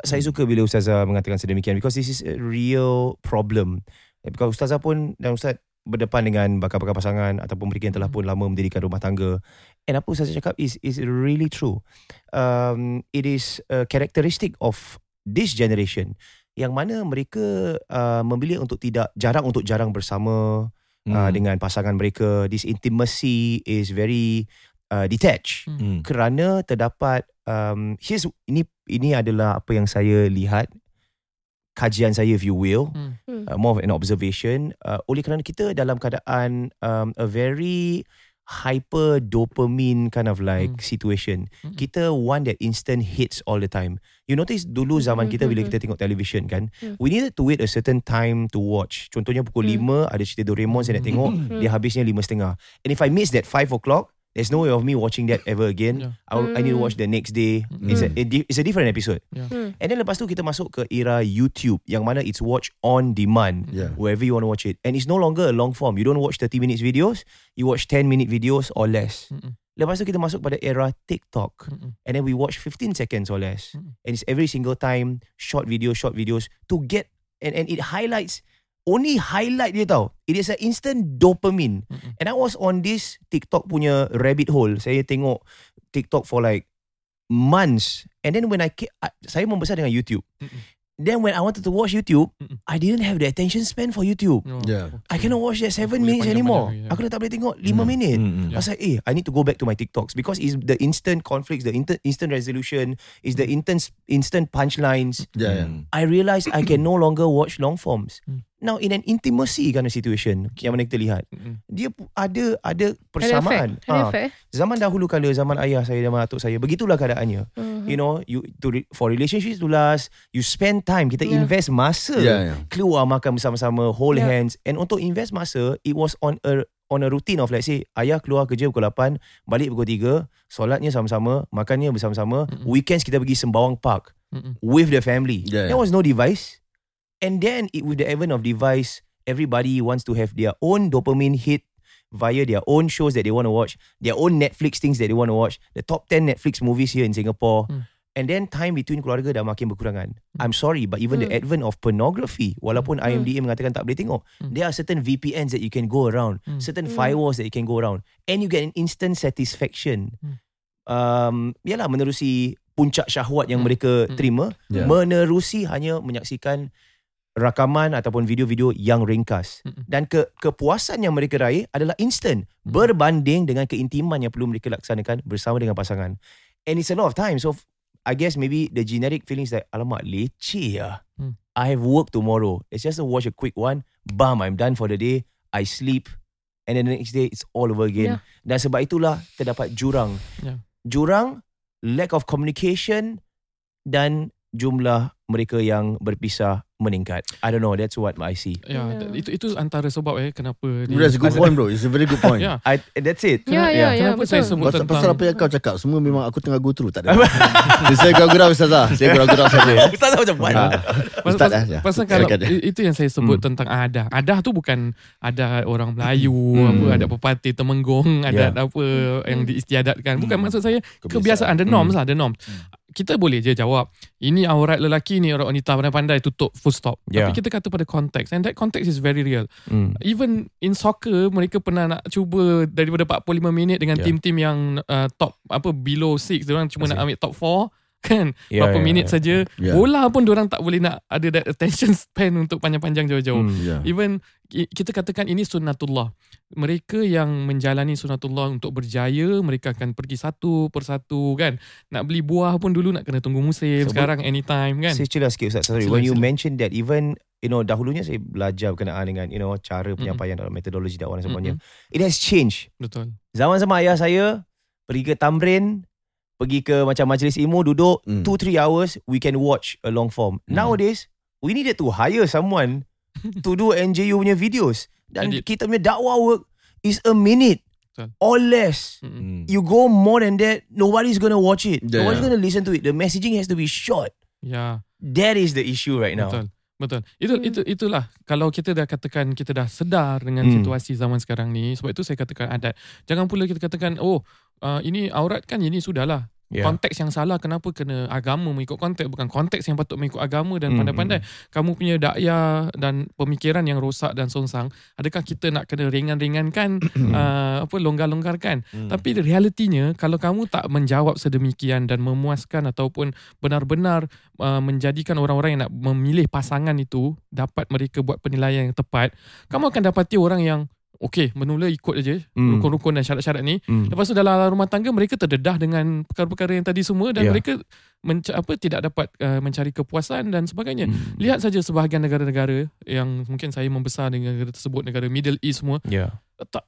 saya suka bila Ustazah mengatakan sedemikian because this is a real problem. Because Ustazah pun dan Ustaz berdepan dengan bakal-bakal pasangan ataupun mereka yang telah pun lama mendirikan rumah tangga. And apa Ustazah cakap is is really true. Um, it is a characteristic of this generation yang mana mereka uh, memilih untuk tidak jarang untuk jarang bersama Hmm. uh, dengan pasangan mereka. This intimacy is very uh, detached Hmm. kerana terdapat um, here's ini ini adalah apa yang saya lihat kajian saya if you will Hmm. uh, more of an observation uh, oleh kerana kita dalam keadaan um, a very hyper dopamine kind of like Hmm. situation Hmm. kita want that instant hits all the time you notice dulu zaman kita bila Mhm. kita tengok television kan Hmm. we needed to wait a certain time to watch contohnya pukul Hmm. 5 ada cerita Doraemon saya nak tengok Hmm. dia habisnya 5.30 and if I miss that 5 o'clock there's no way of me watching that ever again Yeah. I, will- I need to Hmm. watch the next day it's, a, di- it's a different episode Hmm. and then lepas tu kita masuk ke era YouTube yang mana it's watch on demand Yeah. wherever you want to watch it and it's no longer a long form you don't watch 30 minutes videos you watch 10 minute videos or less Mm-mm. lepas tu kita masuk pada era TikTok Mm-mm. and then we watch 15 seconds or less Mm. and it's every single time short video short videos to get and, and it highlights only highlight dia tau it is an instant dopamine Mm-mm. and I was on this TikTok punya rabbit hole saya tengok TikTok for like months and then when I, ca- I saya membesar dengan YouTube Mm-mm. then when I wanted to watch YouTube Mm-mm. I didn't have the attention span for YouTube Oh, Yeah. I cannot watch that 7 Boleh minutes anymore aku dah tak boleh tengok 5 Hmm. minit Hmm. I was like, eh, I need to go back to my TikToks because it's the instant conflicts, the inter- instant resolution, is the instant instant punchlines. Yeah, yeah. I realized I can no longer watch long forms. Hmm. Now in an intimacy kind of situation yang mana kita lihat, Mm-mm. dia ada ada Ada effect. persamaan. Ada Ha, effect. zaman dahulu kala zaman ayah saya zaman atuk saya begitulah keadaannya. Mhm. You know, you to re- for relationships to last, you spend time, kita Yeah. invest masa Yeah, yeah. keluar makan bersama-sama, hold Yeah. hands and untuk invest masa it was on a on a routine of let's say ayah keluar kerja pukul 8, balik pukul 3, solatnya sama-sama, makannya bersama-sama, Mm-mm. weekends kita pergi Sembawang Park Mm-mm. with the family. Yeah, There yeah. was no device. And then it, with the advent of device, everybody wants to have their own dopamine hit via their own shows that they want to watch, their own Netflix things that they want to watch, the top 10 Netflix movies here in Singapore. Hmm. And then time between keluarga dah makin berkurangan. I'm sorry, but even the Hmm. advent of pornography, walaupun Hmm. IMDA mengatakan tak boleh tengok, Hmm. there are certain VPNs that you can go around, Hmm. certain Hmm. firewalls that you can go around, and you get an instant satisfaction. Hmm. Um, yalah menerusi puncak syahwat yang Hmm. mereka Hmm. terima, Yeah. menerusi hanya menyaksikan rakaman ataupun video-video yang ringkas. Mm-mm. Dan ke kepuasan yang mereka raih adalah instant berbanding dengan keintiman yang perlu mereka laksanakan bersama dengan pasangan. And it's a lot of time. So I guess maybe the generic feelings that alamak leceh lah. Hmm. I have work tomorrow. It's just to watch a quick one. Bam, I'm done for the day. I sleep. And then the next day, it's all over again. Dan sebab itulah terdapat jurang. Yeah. Jurang, lack of communication dan jumlah mereka yang berpisah meningkat. I don't know, that's what I see. Ya, Yeah. itu itu antara sebab eh kenapa dia That's a good point bro. It's a very good point. Ya. I, that's it. Ya, ya, ya, Kenapa saya betul. sebut Pasal, tentang pasal apa yang kau cakap Semua memang aku tengah go through Tak ada Jadi Saya gurau-gurau Ustazah Saya gurau-gurau saja Ustazah macam what? Ah, Pasal, Ustaz pasal, eh, pasal kalau i- itu yang saya sebut Hmm. tentang adah. Adah tu bukan ada orang Melayu, Hmm. apa ada pepatih temenggong, ada Ya. apa yang diistiadatkan. Bukan Hmm. maksud saya kebiasaan, the Hmm. norms lah, the norms. Kita boleh je jawab, ini aurat lelaki, ni aurat wanita pandai-pandai tutup full stop. Ya. Tapi kita kata pada konteks and that context is very real. Hmm. Even in soccer mereka pernah nak cuba daripada 45 minit dengan Ya. tim-tim yang uh, top apa below 6 dia orang cuma nak ambil top 4 kan Ya, berapa ya, minit ya. saja Ya. bola pun orang tak boleh nak ada that attention span untuk panjang-panjang jauh-jauh Hmm. Ya. even kita katakan ini sunnatullah mereka yang menjalani sunnatullah untuk berjaya mereka akan pergi satu persatu kan nak beli buah pun dulu nak kena tunggu musim Sebab- sekarang anytime kan Saya celah sikit Ustaz. Sorry. Sila, When you sila. mentioned that even you know dahulunya saya belajar berkenaan dengan you know cara penyampaian dalam metodologi dakwah dan sebagainya. It has changed. betul Zaman-zaman ayah saya pergi ke Tamrin, pergi ke macam majlis ilmu duduk Hmm. 2 3 hours we can watch a long form. Hmm. Nowadays we needed to hire someone to do NJU punya videos dan Edit. kita punya dakwah work is a minute. Betul. or less. Hmm. You go more than that, nobody's gonna watch it. Yeah. Nobody's gonna listen to it. The messaging has to be short. Ya. That is the issue right now. Betul. Betul. Itu Hmm. itu itulah kalau kita dah katakan kita dah sedar dengan Hmm. situasi zaman sekarang ni sebab itu saya katakan adat. Jangan pula kita katakan oh uh, ini aurat kan ini sudahlah. Yeah. Konteks yang salah kenapa kena agama mengikut konteks bukan konteks yang patut mengikut agama dan Hmm, pandai-pandai. Kamu punya dakwah dan pemikiran yang rosak dan songsang, adakah kita nak kena ringan-ringankan uh, apa longgar-longgarkan? Hmm. Tapi realitinya kalau kamu tak menjawab sedemikian dan memuaskan ataupun benar-benar uh, menjadikan orang-orang yang nak memilih pasangan itu dapat mereka buat penilaian yang tepat, kamu akan dapati orang yang okey menula ikut aja Hmm. rukun-rukun dan syarat-syarat ni. Mm. Lepas tu dalam rumah tangga mereka terdedah dengan perkara-perkara yang tadi semua dan Ya. mereka menca- apa tidak dapat uh, mencari kepuasan dan sebagainya. Mm. Lihat saja sebahagian negara-negara yang mungkin saya membesar dengan negara tersebut, negara Middle East semua, Yeah.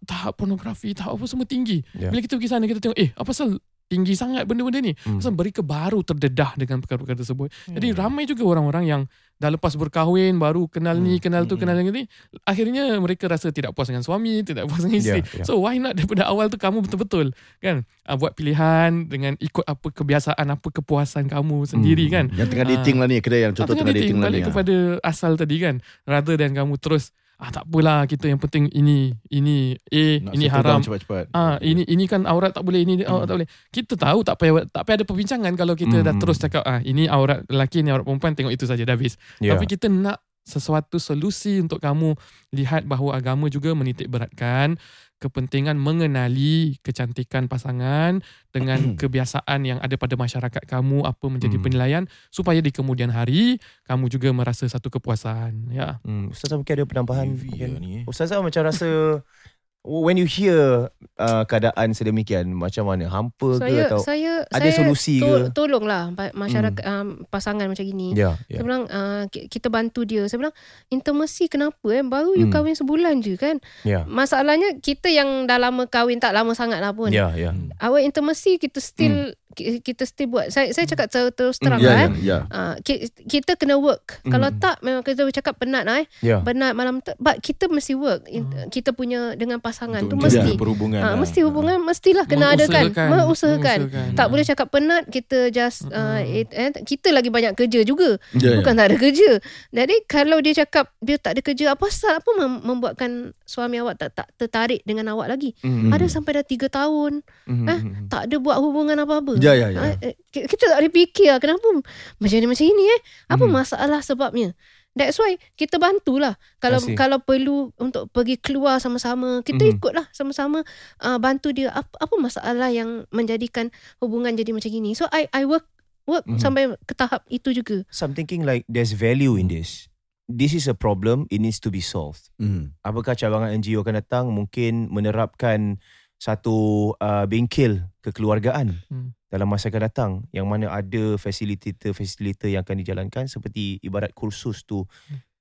tahap pornografi, tahap apa semua tinggi. Ya. Bila kita pergi sana kita tengok, eh apa pasal tinggi sangat benda-benda ni? Hmm. Pasal mereka baru terdedah dengan perkara-perkara tersebut. Jadi Hmm. ramai juga orang-orang yang dah lepas berkahwin baru kenal ni, Hmm. kenal tu, Hmm. kenal yang ni, akhirnya mereka rasa tidak puas dengan suami, tidak puas dengan isteri. Ya, ya. So why not daripada awal tu kamu betul-betul kan uh, buat pilihan dengan ikut apa kebiasaan, apa kepuasan kamu sendiri Hmm. kan. Yang tengah Ah. dating lah ni Kedai yang Ah, contoh tengah dating lah ni balik ah. kepada asal tadi kan. Rather than kamu terus ah tak apalah kita yang penting ini ini A Nak ini haram. cepat-cepat. Ah ini ini kan aurat tak boleh ini aurat tak boleh. Kita tahu tak payah tak payah ada perbincangan kalau kita dah Hmm. terus cakap ah ini aurat lelaki ni aurat perempuan tengok itu saja dah habis. Yeah. Tapi kita nak sesuatu solusi untuk kamu lihat bahawa agama juga menitik beratkan kepentingan mengenali kecantikan pasangan dengan kebiasaan yang ada pada masyarakat kamu apa menjadi Hmm. penilaian supaya di kemudian hari kamu juga merasa satu kepuasan ya. Hmm. Ustazah mungkin ada penambahan. Mungkin. lah ni, eh. Ustazah macam rasa when you hear uh, keadaan sedemikian macam mana hampa Saya ke atau saya ada saya solusi to- ke? Tolonglah pa- masyarakat um, pasangan macam gini. Ya, Saya ya. bilang uh, ki- kita bantu dia. Saya bilang intimacy kenapa eh baru you Hmm. kahwin sebulan je kan. Ya. Masalahnya kita yang dah lama kahwin tak lama sangat lah pun. Ya, ya. Our intimacy kita still ki- kita still buat. Saya saya cakap ter- terus terang Ya lah ya eh. ya Uh, ki- kita kena work. Hmm. Kalau tak memang kita cakap penat lah eh. Ya. Penat malam tu. But kita mesti work. In, kita punya dengan pasangan Untuk tu mesti. perhubungan. Ha, lah. mesti hubungan mestilah kena adakan. Mengusahakan. Mengusahakan. Mengusahakan. Tak boleh cakap penat kita just uh, it, eh, kita lagi banyak kerja juga. Ya, ya. Bukan tak ada kerja. Jadi kalau dia cakap dia tak ada kerja apa pasal apa mem- membuatkan suami awak tak tak tertarik dengan awak lagi. Hmm. Ada sampai dah 3 tahun Hmm. eh, tak ada buat hubungan apa-apa. Ya, ya, ya. Ah, eh, ki- Kita tak boleh fikir lah kenapa macam ni macam ini eh. Apa Hmm. masalah sebabnya? That's why kita bantulah. Kalau kalau perlu untuk pergi keluar sama-sama, kita Mhm. ikutlah sama-sama uh, bantu dia. Apa apa masalah yang menjadikan hubungan jadi macam gini. So I I work work Mhm. sampai ke tahap itu juga. So I'm thinking like there's value in this. This is a problem, it needs to be solved. Hmm. Apakah cabangan NGO akan datang mungkin menerapkan satu uh, bengkel kekeluargaan Hmm. dalam masa akan datang yang mana ada facilitator-facilitator yang akan dijalankan seperti ibarat kursus tu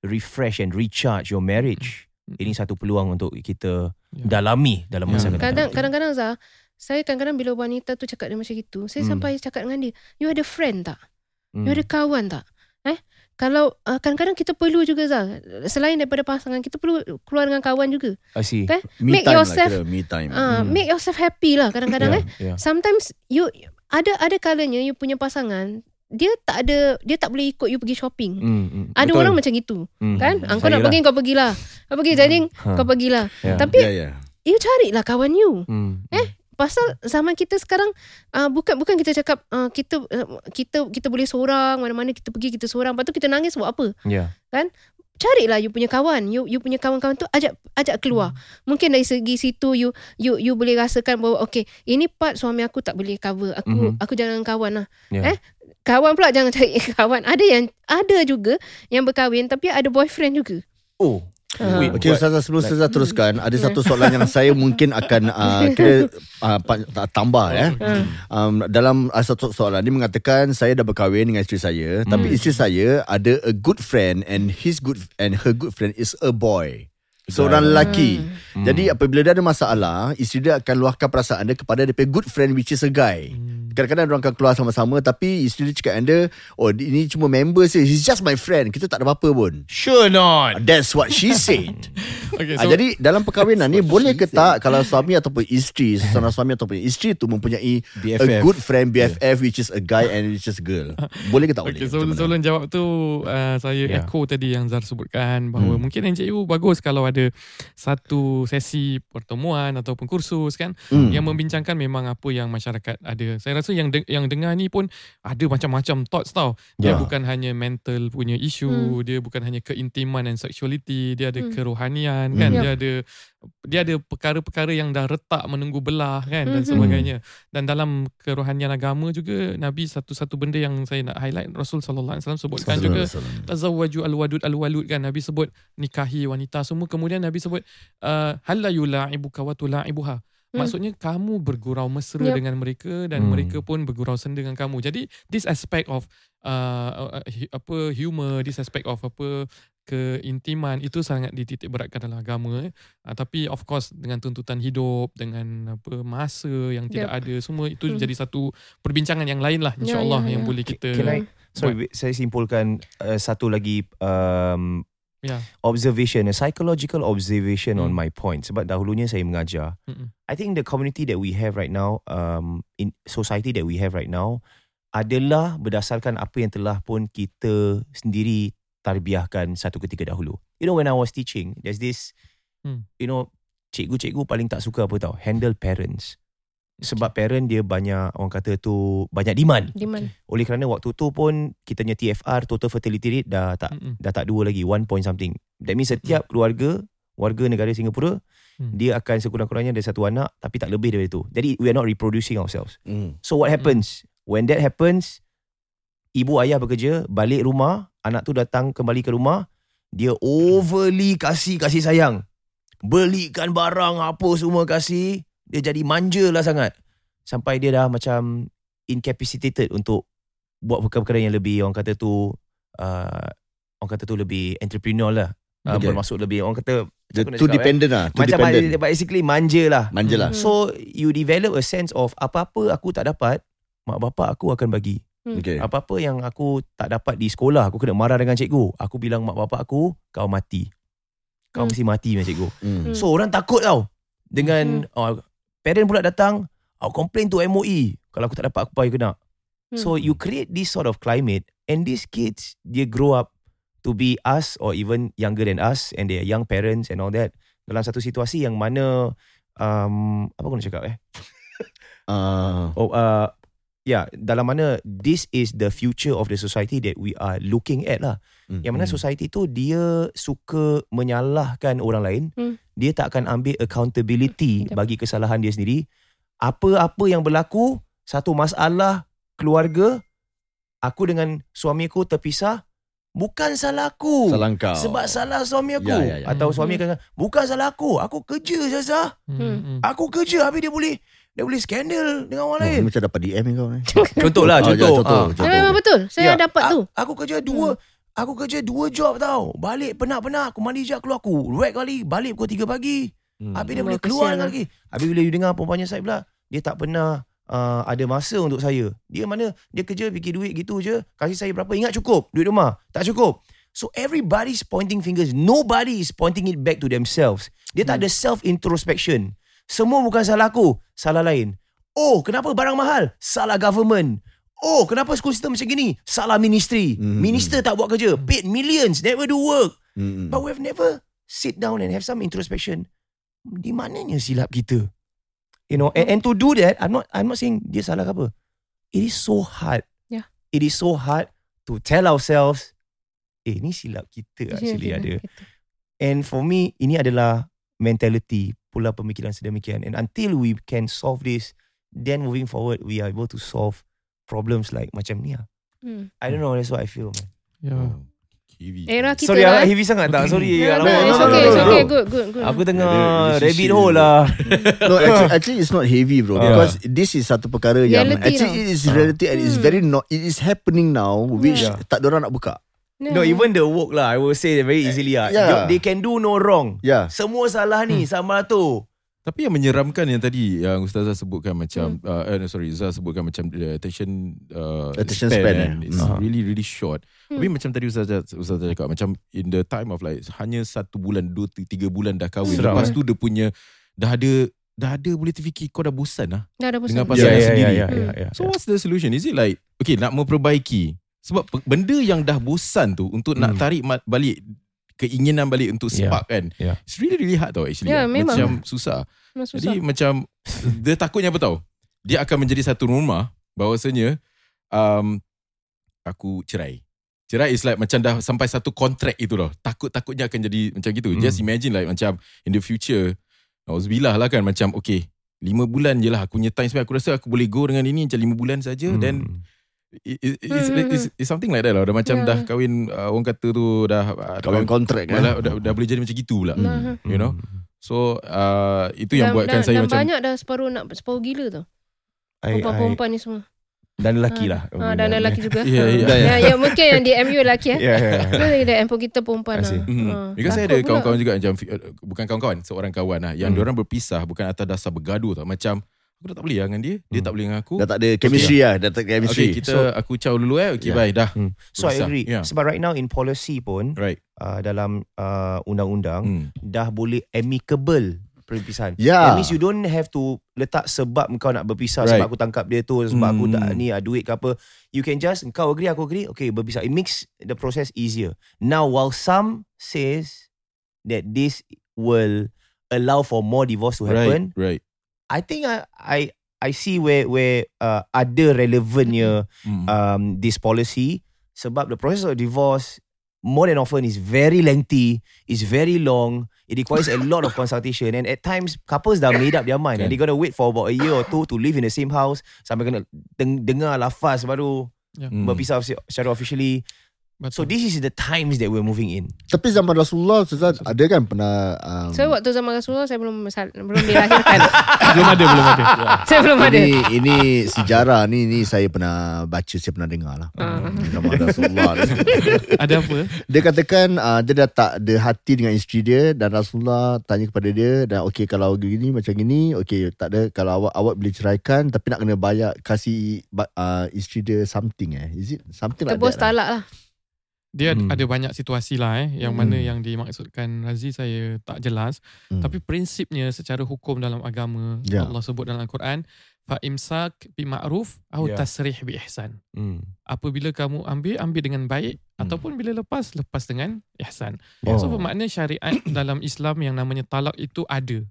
refresh and recharge your marriage. Hmm. Ini satu peluang untuk kita Ya. dalami dalam masa Ya. akan datang. Kadang kadang-kadang Zah, saya kadang-kadang bila wanita tu cakap dia macam itu, saya Hmm. sampai cakap dengan dia, you ada friend tak? Hmm. You ada kawan tak? Eh? Kalau uh, kadang-kadang kita perlu juga Zah, selain daripada pasangan, kita perlu keluar dengan kawan juga. I see. Kan? Me Make time yourself- lah kira Me time Uh, Hmm. Make yourself happy lah kadang-kadang Yeah, eh. yeah. Sometimes you ada ada kalanya you punya pasangan dia tak ada dia tak boleh ikut you pergi shopping. Hmm, hmm. Ada Betul. orang macam itu, Hmm, kan? hmm. Ah, kau nak pergi kau pergilah. Kau pergi jadi Ha. kau pergilah. Ya. Tapi Ya ya you carilah kawan you. Hmm. Eh, Pasal zaman kita sekarang uh, bukan bukan kita cakap uh, kita uh, kita kita boleh seorang mana-mana kita pergi kita seorang. Lepas tu kita nangis buat apa? Ya. Carilah you punya kawan. You you punya kawan-kawan tu ajak ajak keluar. Mungkin dari segi situ you you you boleh rasakan bahawa okay, ini part suami aku tak boleh cover. Aku Mhm. aku jangan kawan lah. Ya. Eh? Kawan pula jangan cari kawan. Ada yang ada juga yang berkahwin tapi ada boyfriend juga. Oh. Wait, Okey what? Ustazah sebelum Ustazah teruskan Ada Ya. satu soalan yang saya mungkin akan uh, Kira uh, pa- ta- tambah ya um, Dalam uh, satu soalan Dia mengatakan Saya dah berkahwin dengan isteri saya Tapi isteri saya Ada a good friend And his good And her good friend Is a boy Seorang lelaki Hmm. Jadi apabila dia ada masalah Isteri dia akan luahkan perasaan dia Kepada dia punya good friend Which is a guy Kadang-kadang orang akan keluar sama-sama Tapi isteri dia cakap dia Oh ini cuma member saja He's just my friend Kita tak ada apa-apa pun Sure not. That's what she said Okay, Ah, jadi dalam perkahwinan ni boleh ke tak kalau suami ataupun isteri, seseorang suami ataupun isteri tu mempunyai a BFF. good friend BFF which is a guy and which is a girl. Boleh ke tak boleh? Okay, Macam mana? sebelum jawab tu uh, saya Ya. yeah. echo tadi yang Zar sebutkan bahawa hmm. mungkin NJU bagus kalau ada satu sesi pertemuan ataupun kursus kan Hmm. yang membincangkan memang apa yang masyarakat ada. Saya rasa yang de- yang dengar ni pun ada macam-macam thoughts tau. Dia Ya. bukan hanya mental punya isu, Hmm. dia bukan hanya keintiman dan sexuality, dia ada Hmm. kerohanian kan, Hmm. dia ada dia ada perkara-perkara yang dah retak menunggu belah kan dan Mhm. sebagainya. Dan dalam kerohanian agama juga Nabi satu-satu benda yang saya nak highlight Rasul sallallahu alaihi wasallam sebutkan juga tazawwaju alwadud alwalud kan Nabi sebut nikahi wanita semua kemudian Nabi sebut uh, hal la yula'ibuka wa tulaibuha Hmm. Maksudnya kamu bergurau mesra Yep. dengan mereka dan Hmm. mereka pun bergurau senda dengan kamu. Jadi this aspect of uh, uh, apa humor, this aspect of apa keintiman itu sangat dititik beratkan dalam agama. Eh. Uh, tapi of course dengan tuntutan hidup, dengan apa masa yang tidak Yep. ada semua itu Hmm. jadi satu perbincangan yang lain lah Ya, insya-Allah ya, yang ya. boleh kita Can I Sorry, saya simpulkan uh, satu lagi um, Ya. observation, a psychological observation on Hmm. my point. Sebab dahulunya saya mengajar. Mm-mm. I think the community that we have right now, um, in society that we have right now, adalah berdasarkan apa yang telah pun kita sendiri tarbiahkan satu ketika dahulu. You know when I was teaching, there's this, Hmm. you know, cikgu-cikgu paling tak suka apa tau, handle parents. Sebab parent dia banyak, orang kata tu, banyak demand. Demand. Oleh kerana waktu tu pun kita punya TFR total fertility rate dah tak Mm-mm. dah tak dua lagi 1 point something. That means setiap keluarga warga negara Singapura Hmm. dia akan sekurang-kurangnya ada satu anak tapi tak lebih daripada itu. Jadi we are not reproducing ourselves. Hmm. So what happens? When that happens ibu ayah bekerja balik rumah anak tu datang kembali ke rumah dia overly kasih kasih sayang. Belikan barang apa semua kasih dia jadi manja lah sangat. Sampai dia dah macam incapacitated untuk buat perkara-perkara yang lebih orang kata tu uh, orang kata tu lebih entrepreneur lah. Uh, Okay. bermaksud lebih orang kata mana too cakap, eh? dependent lah. Too macam dependent. basically manja lah. Manja lah. Hmm. So you develop a sense of apa-apa aku tak dapat, mak bapak aku akan bagi. Okay. Apa-apa yang aku tak dapat di sekolah, aku kena marah dengan cikgu. Aku bilang mak bapak aku, kau mati. Kau Hmm. mesti mati dengan cikgu. Hmm. Hmm. So orang takut tau. Dengan oh, parent pula datang, aku complain to MOE kalau aku tak dapat apa yang kena. Hmm. So you create this sort of climate and these kids dia grow up to be us or even younger than us and they are young parents and all that dalam satu situasi yang mana um, apa aku nak cakap eh Ah, oh uh, ya yeah, dalam mana this is the future of the society that we are looking at lah hmm. yang mana society tu dia suka menyalahkan orang lain Hmm. dia tak akan ambil accountability Yep. bagi kesalahan dia sendiri apa-apa yang berlaku satu masalah keluarga aku dengan suamiku terpisah bukan salah aku Salah kau. sebab salah suami aku Ya, ya, ya. atau suami Hmm. akan bukan salah aku aku kerja Zaza Hmm. aku kerja habis dia boleh dia boleh skandal dengan orang lain. Oh, macam dapat DM kau ni. contohlah Oh, ya, contoh, Ah. Tapi memang betul. Saya Ya, dapat a- tu. Aku kerja dua Aku kerja dua job tau. Balik penat-penat Aku mandi je keluar. Aku Ruek kali Balik pukul 3 pagi. Hmm. Habis dia Memang boleh keluar kesian lah. lagi. Habis bila you dengar perempuannya saya pula Dia tak pernah uh, Ada masa untuk saya. Dia mana Dia kerja fikir duit gitu je Kasih saya berapa Ingat cukup Duit rumah. Tak cukup. So everybody's pointing fingers. Nobody is pointing it back to themselves. Dia tak ada self introspection Semua bukan salah aku Salah lain Oh kenapa barang mahal Salah government Oh kenapa school system macam gini Salah ministry Hmm. Minister tak buat kerja Paid millions Never do work Hmm. But we've never sit down and have some introspection. Di mananya silap kita? You know, and, and to do that, I'm not I'm not saying dia salah ke apa. It is so hard. Yeah. It is so hard to tell ourselves, eh ni silap kita actually Ya, ada. gitu. And for me, ini adalah mentality, pula pemikiran sedemikian. And until we can solve this, then moving forward, we are able to solve problems like macam ni lah. Hmm. I don't know, that's what I feel, man. Ya. Oh. Era kita Sorry, lah. agak heavy sangat tak? Sorry. No, no, it's no, no, okay, it's okay, good, good, good. Aku tengah dia- rabbit hole lah. No, actually, actually it's not heavy, bro. Yeah. Because this is satu perkara yang Reality actually tau. it is reality and it's Hmm. very not. It is happening now, which Yeah. tak ada orang nak buka. No, even the woke lah, I will say very easily lah. Yeah. They can do no wrong. Yeah. Semua salah ni sama tu. Tapi yang menyeramkan yang tadi yang ustazah sebutkan macam Hmm. uh, eh, sorry ustazah sebutkan macam the attention uh, Attention span, eh. kan, is Hmm. really really short. Hmm. Tapi macam tadi ustazah ustazah cakap macam in the time of like hanya satu bulan dua tiga bulan dah kahwin. Seram, Lepas eh? tu dia punya dah ada dah ada boleh terfikir kau dah bosan lah. Dah ada bosan. Dengan pasangan ya, ya, sendiri. ya, ya, ya. So what's the solution? Is it like okay nak memperbaiki sebab benda yang dah bosan tu untuk nak Hmm. tarik balik keinginan balik untuk Yeah. spark kan. Yeah. It's really really hard tau actually. Yeah, memang. Macam susah. Memang susah. Jadi macam dia takutnya apa tau? Dia akan menjadi satu rumah bahawasanya um, aku cerai. Cerai is like macam dah sampai satu kontrak itu loh. Takut-takutnya akan jadi macam gitu. Hmm. Just imagine like macam in the future. Nauzubillah lah kan macam okay. Lima bulan je lah aku punya time. Aku rasa aku boleh go dengan ini macam lima bulan saja. Hmm. Then it, it, it's, Hmm, hmm, it's, it's something like that lah. Dah macam Yeah. dah kahwin uh, orang kata tu dah uh, Kawan kontrak kan. dah, dah, dah, boleh jadi macam gitu pula. Nah, You know? So uh, itu yang dan, buatkan dan, saya dan macam banyak dah separuh nak separuh gila tau. I- Perempuan-perempan ni semua. Dan lelaki lah. Ha, dan lelaki juga. Ya, ya. Ha. Ya, ya, mungkin yang di MU lelaki eh. Ya, ya. Kita ada MU kita perempuan lah. Hmm. Ha. Because saya ada kawan-kawan juga macam uh, bukan kawan-kawan, seorang kawan lah yang Hmm. diorang berpisah bukan atas dasar bergaduh tau. Macam aku dah tak boleh lah dengan dia, dia Hmm. tak boleh dengan aku. Dah tak ada chemistry lah. Dah tak ada chemistry. Okay, kita So- aku caw dulu eh. Okay, Yeah. bye dah. So I Besar. agree. Yeah. Sebab right now in policy pun Right. uh, dalam uh, undang-undang Hmm. dah boleh amicable perpisahan. Ya. That means you don't have to letak sebab kau nak berpisah Right. sebab aku tangkap dia tu sebab aku tak Hmm. ni ah, duit ke apa. You can just kau agree aku agree okay berpisah. It makes the process easier. Now while some says that this will allow for more divorce to happen, Right. Right. I think I I I see where where uh, ada relevantnya Hmm. um, this policy sebab the process of divorce more than often is very lengthy, is very long. It requires a lot of consultation and at times couples dah made up their mind and Kan. they gonna wait for about a year or two to live in the same house sampai kena deng- dengar lafaz baru Hmm. berpisah secara officially. Betul. So this is the times that we're moving in. Tapi zaman Rasulullah Ustaz ada kan pernah um, Saya waktu zaman Rasulullah saya belum sal- belum dilahirkan. belum ada, belum ada. saya belum ada. ini ini sejarah ni ni saya pernah baca saya pernah dengar lah. Ah. Zaman Rasulullah ada apa? Dia katakan uh, dia dah tak ada hati dengan isteri dia dan Rasulullah tanya kepada dia dan okey kalau gini macam gini okey tak ada kalau awak awak boleh ceraikan tapi nak kena bayar kasih uh, isteri dia something eh is it something like Tebus that? lah. talak lah. Dia Hmm. ada banyak situasi lah eh yang Hmm. mana yang dimaksudkan Razi saya tak jelas Hmm. tapi prinsipnya secara hukum dalam agama Ya. Allah sebut dalam Al-Quran fa imsak bi ma'ruf atau Ya. tasrih bi ihsan. Hmm. Apabila kamu ambil ambil dengan baik Hmm. ataupun bila lepas lepas dengan ihsan. Oh. So bermakna syariat dalam Islam yang namanya talak itu ada.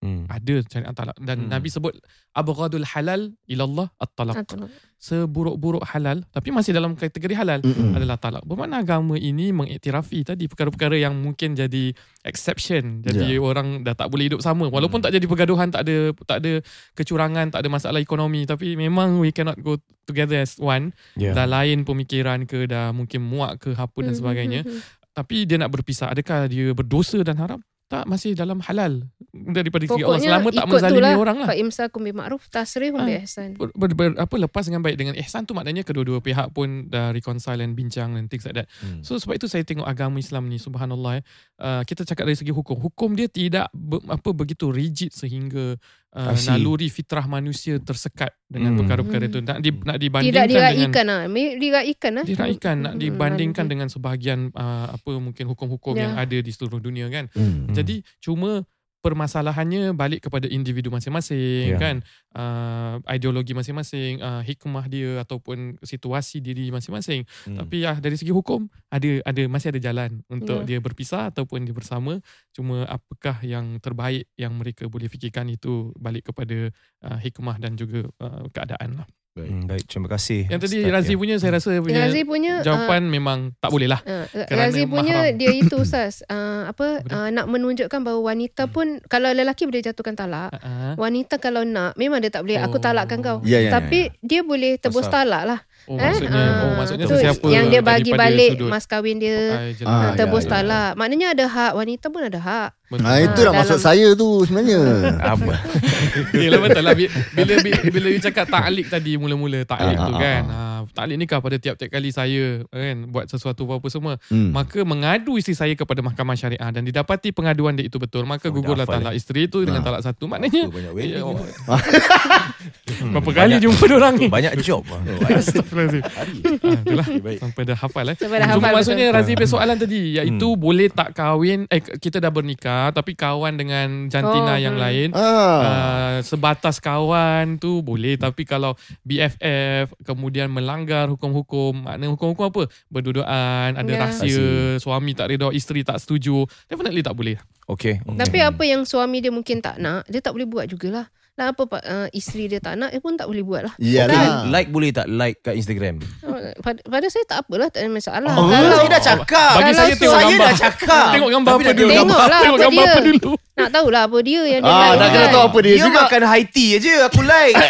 Hmm. Ada syariat talak dan Hmm. Nabi sebut abghadul halal ilallah at-talaq. Seburuk-buruk halal tapi masih dalam kategori halal Mm-mm. adalah talak. Bermakna agama ini mengiktirafi tadi perkara-perkara yang mungkin jadi exception. Jadi Ya. orang dah tak boleh hidup sama. Walaupun tak jadi pergaduhan, tak ada tak ada kecurangan, tak ada masalah ekonomi tapi memang we cannot go together as one. Yeah. Dah lain pemikiran ke dah mungkin muak ke apa dan Hmm, sebagainya. hmm, hmm. Tapi dia nak berpisah. Adakah dia berdosa dan haram? Tak, masih dalam halal daripada segi Allah Pokoknya selama tak menzalimi lah. orang lah. Fa imsakum bi ma'ruf tasrihum Ah. bi ihsan. ber, ber, ber, apa lepas dengan baik dengan ihsan tu maknanya kedua-dua pihak pun dah reconcile dan bincang and things like that. Hmm. So sebab itu saya tengok agama Islam ni subhanallah eh, uh, kita cakap dari segi hukum. Hukum dia tidak be, apa begitu rigid sehingga uh, naluri fitrah manusia tersekat dengan Hmm. perkara-perkara itu. Nak, di, nak dibandingkan Tidak dengan diraikan lah. Diraikan lah. diraikan nak Hmm, dibandingkan hmm. dengan sebahagian uh, apa mungkin hukum-hukum Ya. yang ada di seluruh dunia kan. Hmm. Hmm. Jadi cuma permasalahannya balik kepada individu masing-masing Ya. kan uh, ideologi masing-masing uh, hikmah dia ataupun situasi diri masing-masing Hmm. tapi ya dari segi hukum ada ada masih ada jalan untuk Ya. dia berpisah ataupun dia bersama cuma apakah yang terbaik yang mereka boleh fikirkan itu balik kepada uh, hikmah dan juga uh, keadaan lah Hmm, baik, terima kasih. yang tadi Ustaz, Razi ya. punya saya rasa punya Razi punya jawapan memang tak boleh lah Uh, Razi punya mahram. dia itu Ustaz uh, apa uh, nak menunjukkan bahawa wanita pun kalau lelaki boleh jatuhkan talak uh-huh. wanita kalau nak memang dia tak boleh aku Oh. talakkan kau Ya, ya, tapi dia boleh tebus Pasal- talak lah Oh maksudnya Ah, Oh maksudnya tu sesiapa Yang dia bagi balik sudut. Mas kahwin dia Ah, jelas. Ah, ah, Tebus ya, ya. talak Maknanya ada hak Wanita pun ada hak. Ha, itu dah dalam- maksud saya tu sebenarnya. Apa? Yelah betul lah Bi- Bila bila, bila you cakap taklik tadi Mula-mula taklik Ah, tu ah, kan ha, Taklik ni kan pada tiap-tiap kali saya kan Buat sesuatu apa-apa semua Hmm. Maka mengadu isteri saya kepada mahkamah syariah Dan didapati pengaduan dia itu betul Maka Oh, gugurlah talak isteri itu Dengan talak satu Maknanya banyak wedding Ya, oh. Berapa kali jumpa orang ni Banyak job. ah. Astagfirullahaladzim ah, Itulah Sampai dah hafal eh Sampai dah hafal, maksudnya betul. Razi punya soalan tadi Iaitu Hmm. boleh tak kahwin Eh kita dah bernikah Tapi kawan dengan jantina Oh, yang hmm. lain Ah. Uh, sebatas kawan tu boleh tapi kalau BFF kemudian melanggar hukum-hukum makna hukum-hukum apa berduduan ada Ya. rahsia suami tak reda isteri tak setuju definitely tak boleh Okay. Tapi apa yang suami dia mungkin tak nak Dia tak boleh buat jugalah Dan apa pak- uh, isteri dia tak nak Dia pun tak boleh buat lah Iyalah. Like boleh tak like kat Instagram? Uh, pada, pada saya tak apalah Tak ada masalah Oh, Kalau saya dah cakap. bagi Kalau saya tengok saya gambar dah cakap. tengok gambar Tapi apa dulu tengok Tengok lah tengok apa gambar dia. apa dulu Nak tahulah apa dia Yang dia Ah, like dah kan. kena tahu apa dia Dia juga. makan high tea je aku like.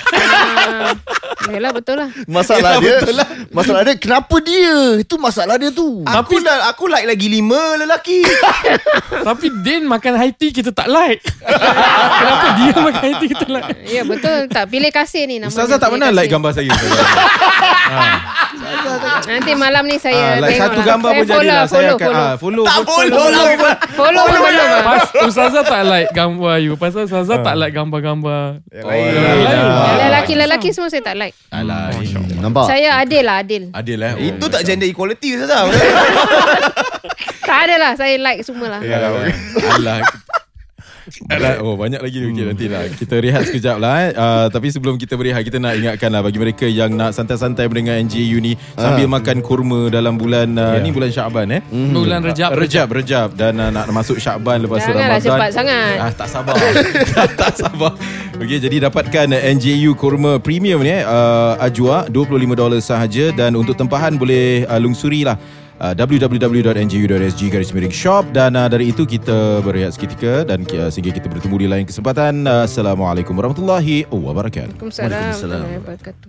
Ah, Yalah betul lah Masalah dia Masalah dia Kenapa dia Itu masalah dia tu aku dah aku like lagi lima lelaki. tapi Din makan high tea kita tak like kenapa dia makan high tea kita like Ya betul Tak pilih kasih ni namanya Ustazah tak pernah like gambar saya Nanti malam ni Ah, saya like tengok satu lah. gambar Saya pun follow, jadilah Saya follow, akan follow. ah, follow tak follow lah. Follow pun belum ah. Pas Ustazah tak like gambar you? Pasal Ustazah tak like gambar-gambar. Oh, lain. Yang Lelaki-lelaki semua saya tak like. Alah Hmm, Nampak? Saya adil lah adil. Adil lah Itu tak gender equality saja. Tak ada lah Saya like semua lah. Ya, Alah Alah, oh banyak lagi. Okay, nanti lah Kita rehat sekejap lah eh. uh, Tapi sebelum kita berehat Kita nak ingatkan lah Bagi mereka yang nak santai-santai Mendengar NJU ni Sambil makan kurma Dalam bulan uh, Ni bulan Syaban eh? Bulan Rejab. Rejab, Rejab. Dan uh, nak masuk Syaban Lepas Janganlah Ramadan. cepat sangat. ah, Tak sabar. Tak sabar. Okey, jadi dapatkan uh, NJU kurma premium ni eh, uh, Ajwa $25 sahaja. Dan untuk tempahan boleh uh, lungsuri lah uh, www.nju.sg garis miring shop. Dan uh, dari itu kita berehat seketika dan uh, sehingga kita bertemu di lain kesempatan. Uh, Assalamualaikum warahmatullahi wabarakatuh. Waalaikumsalam. Waalaikumsalam. warahmatullahi wabarakatuh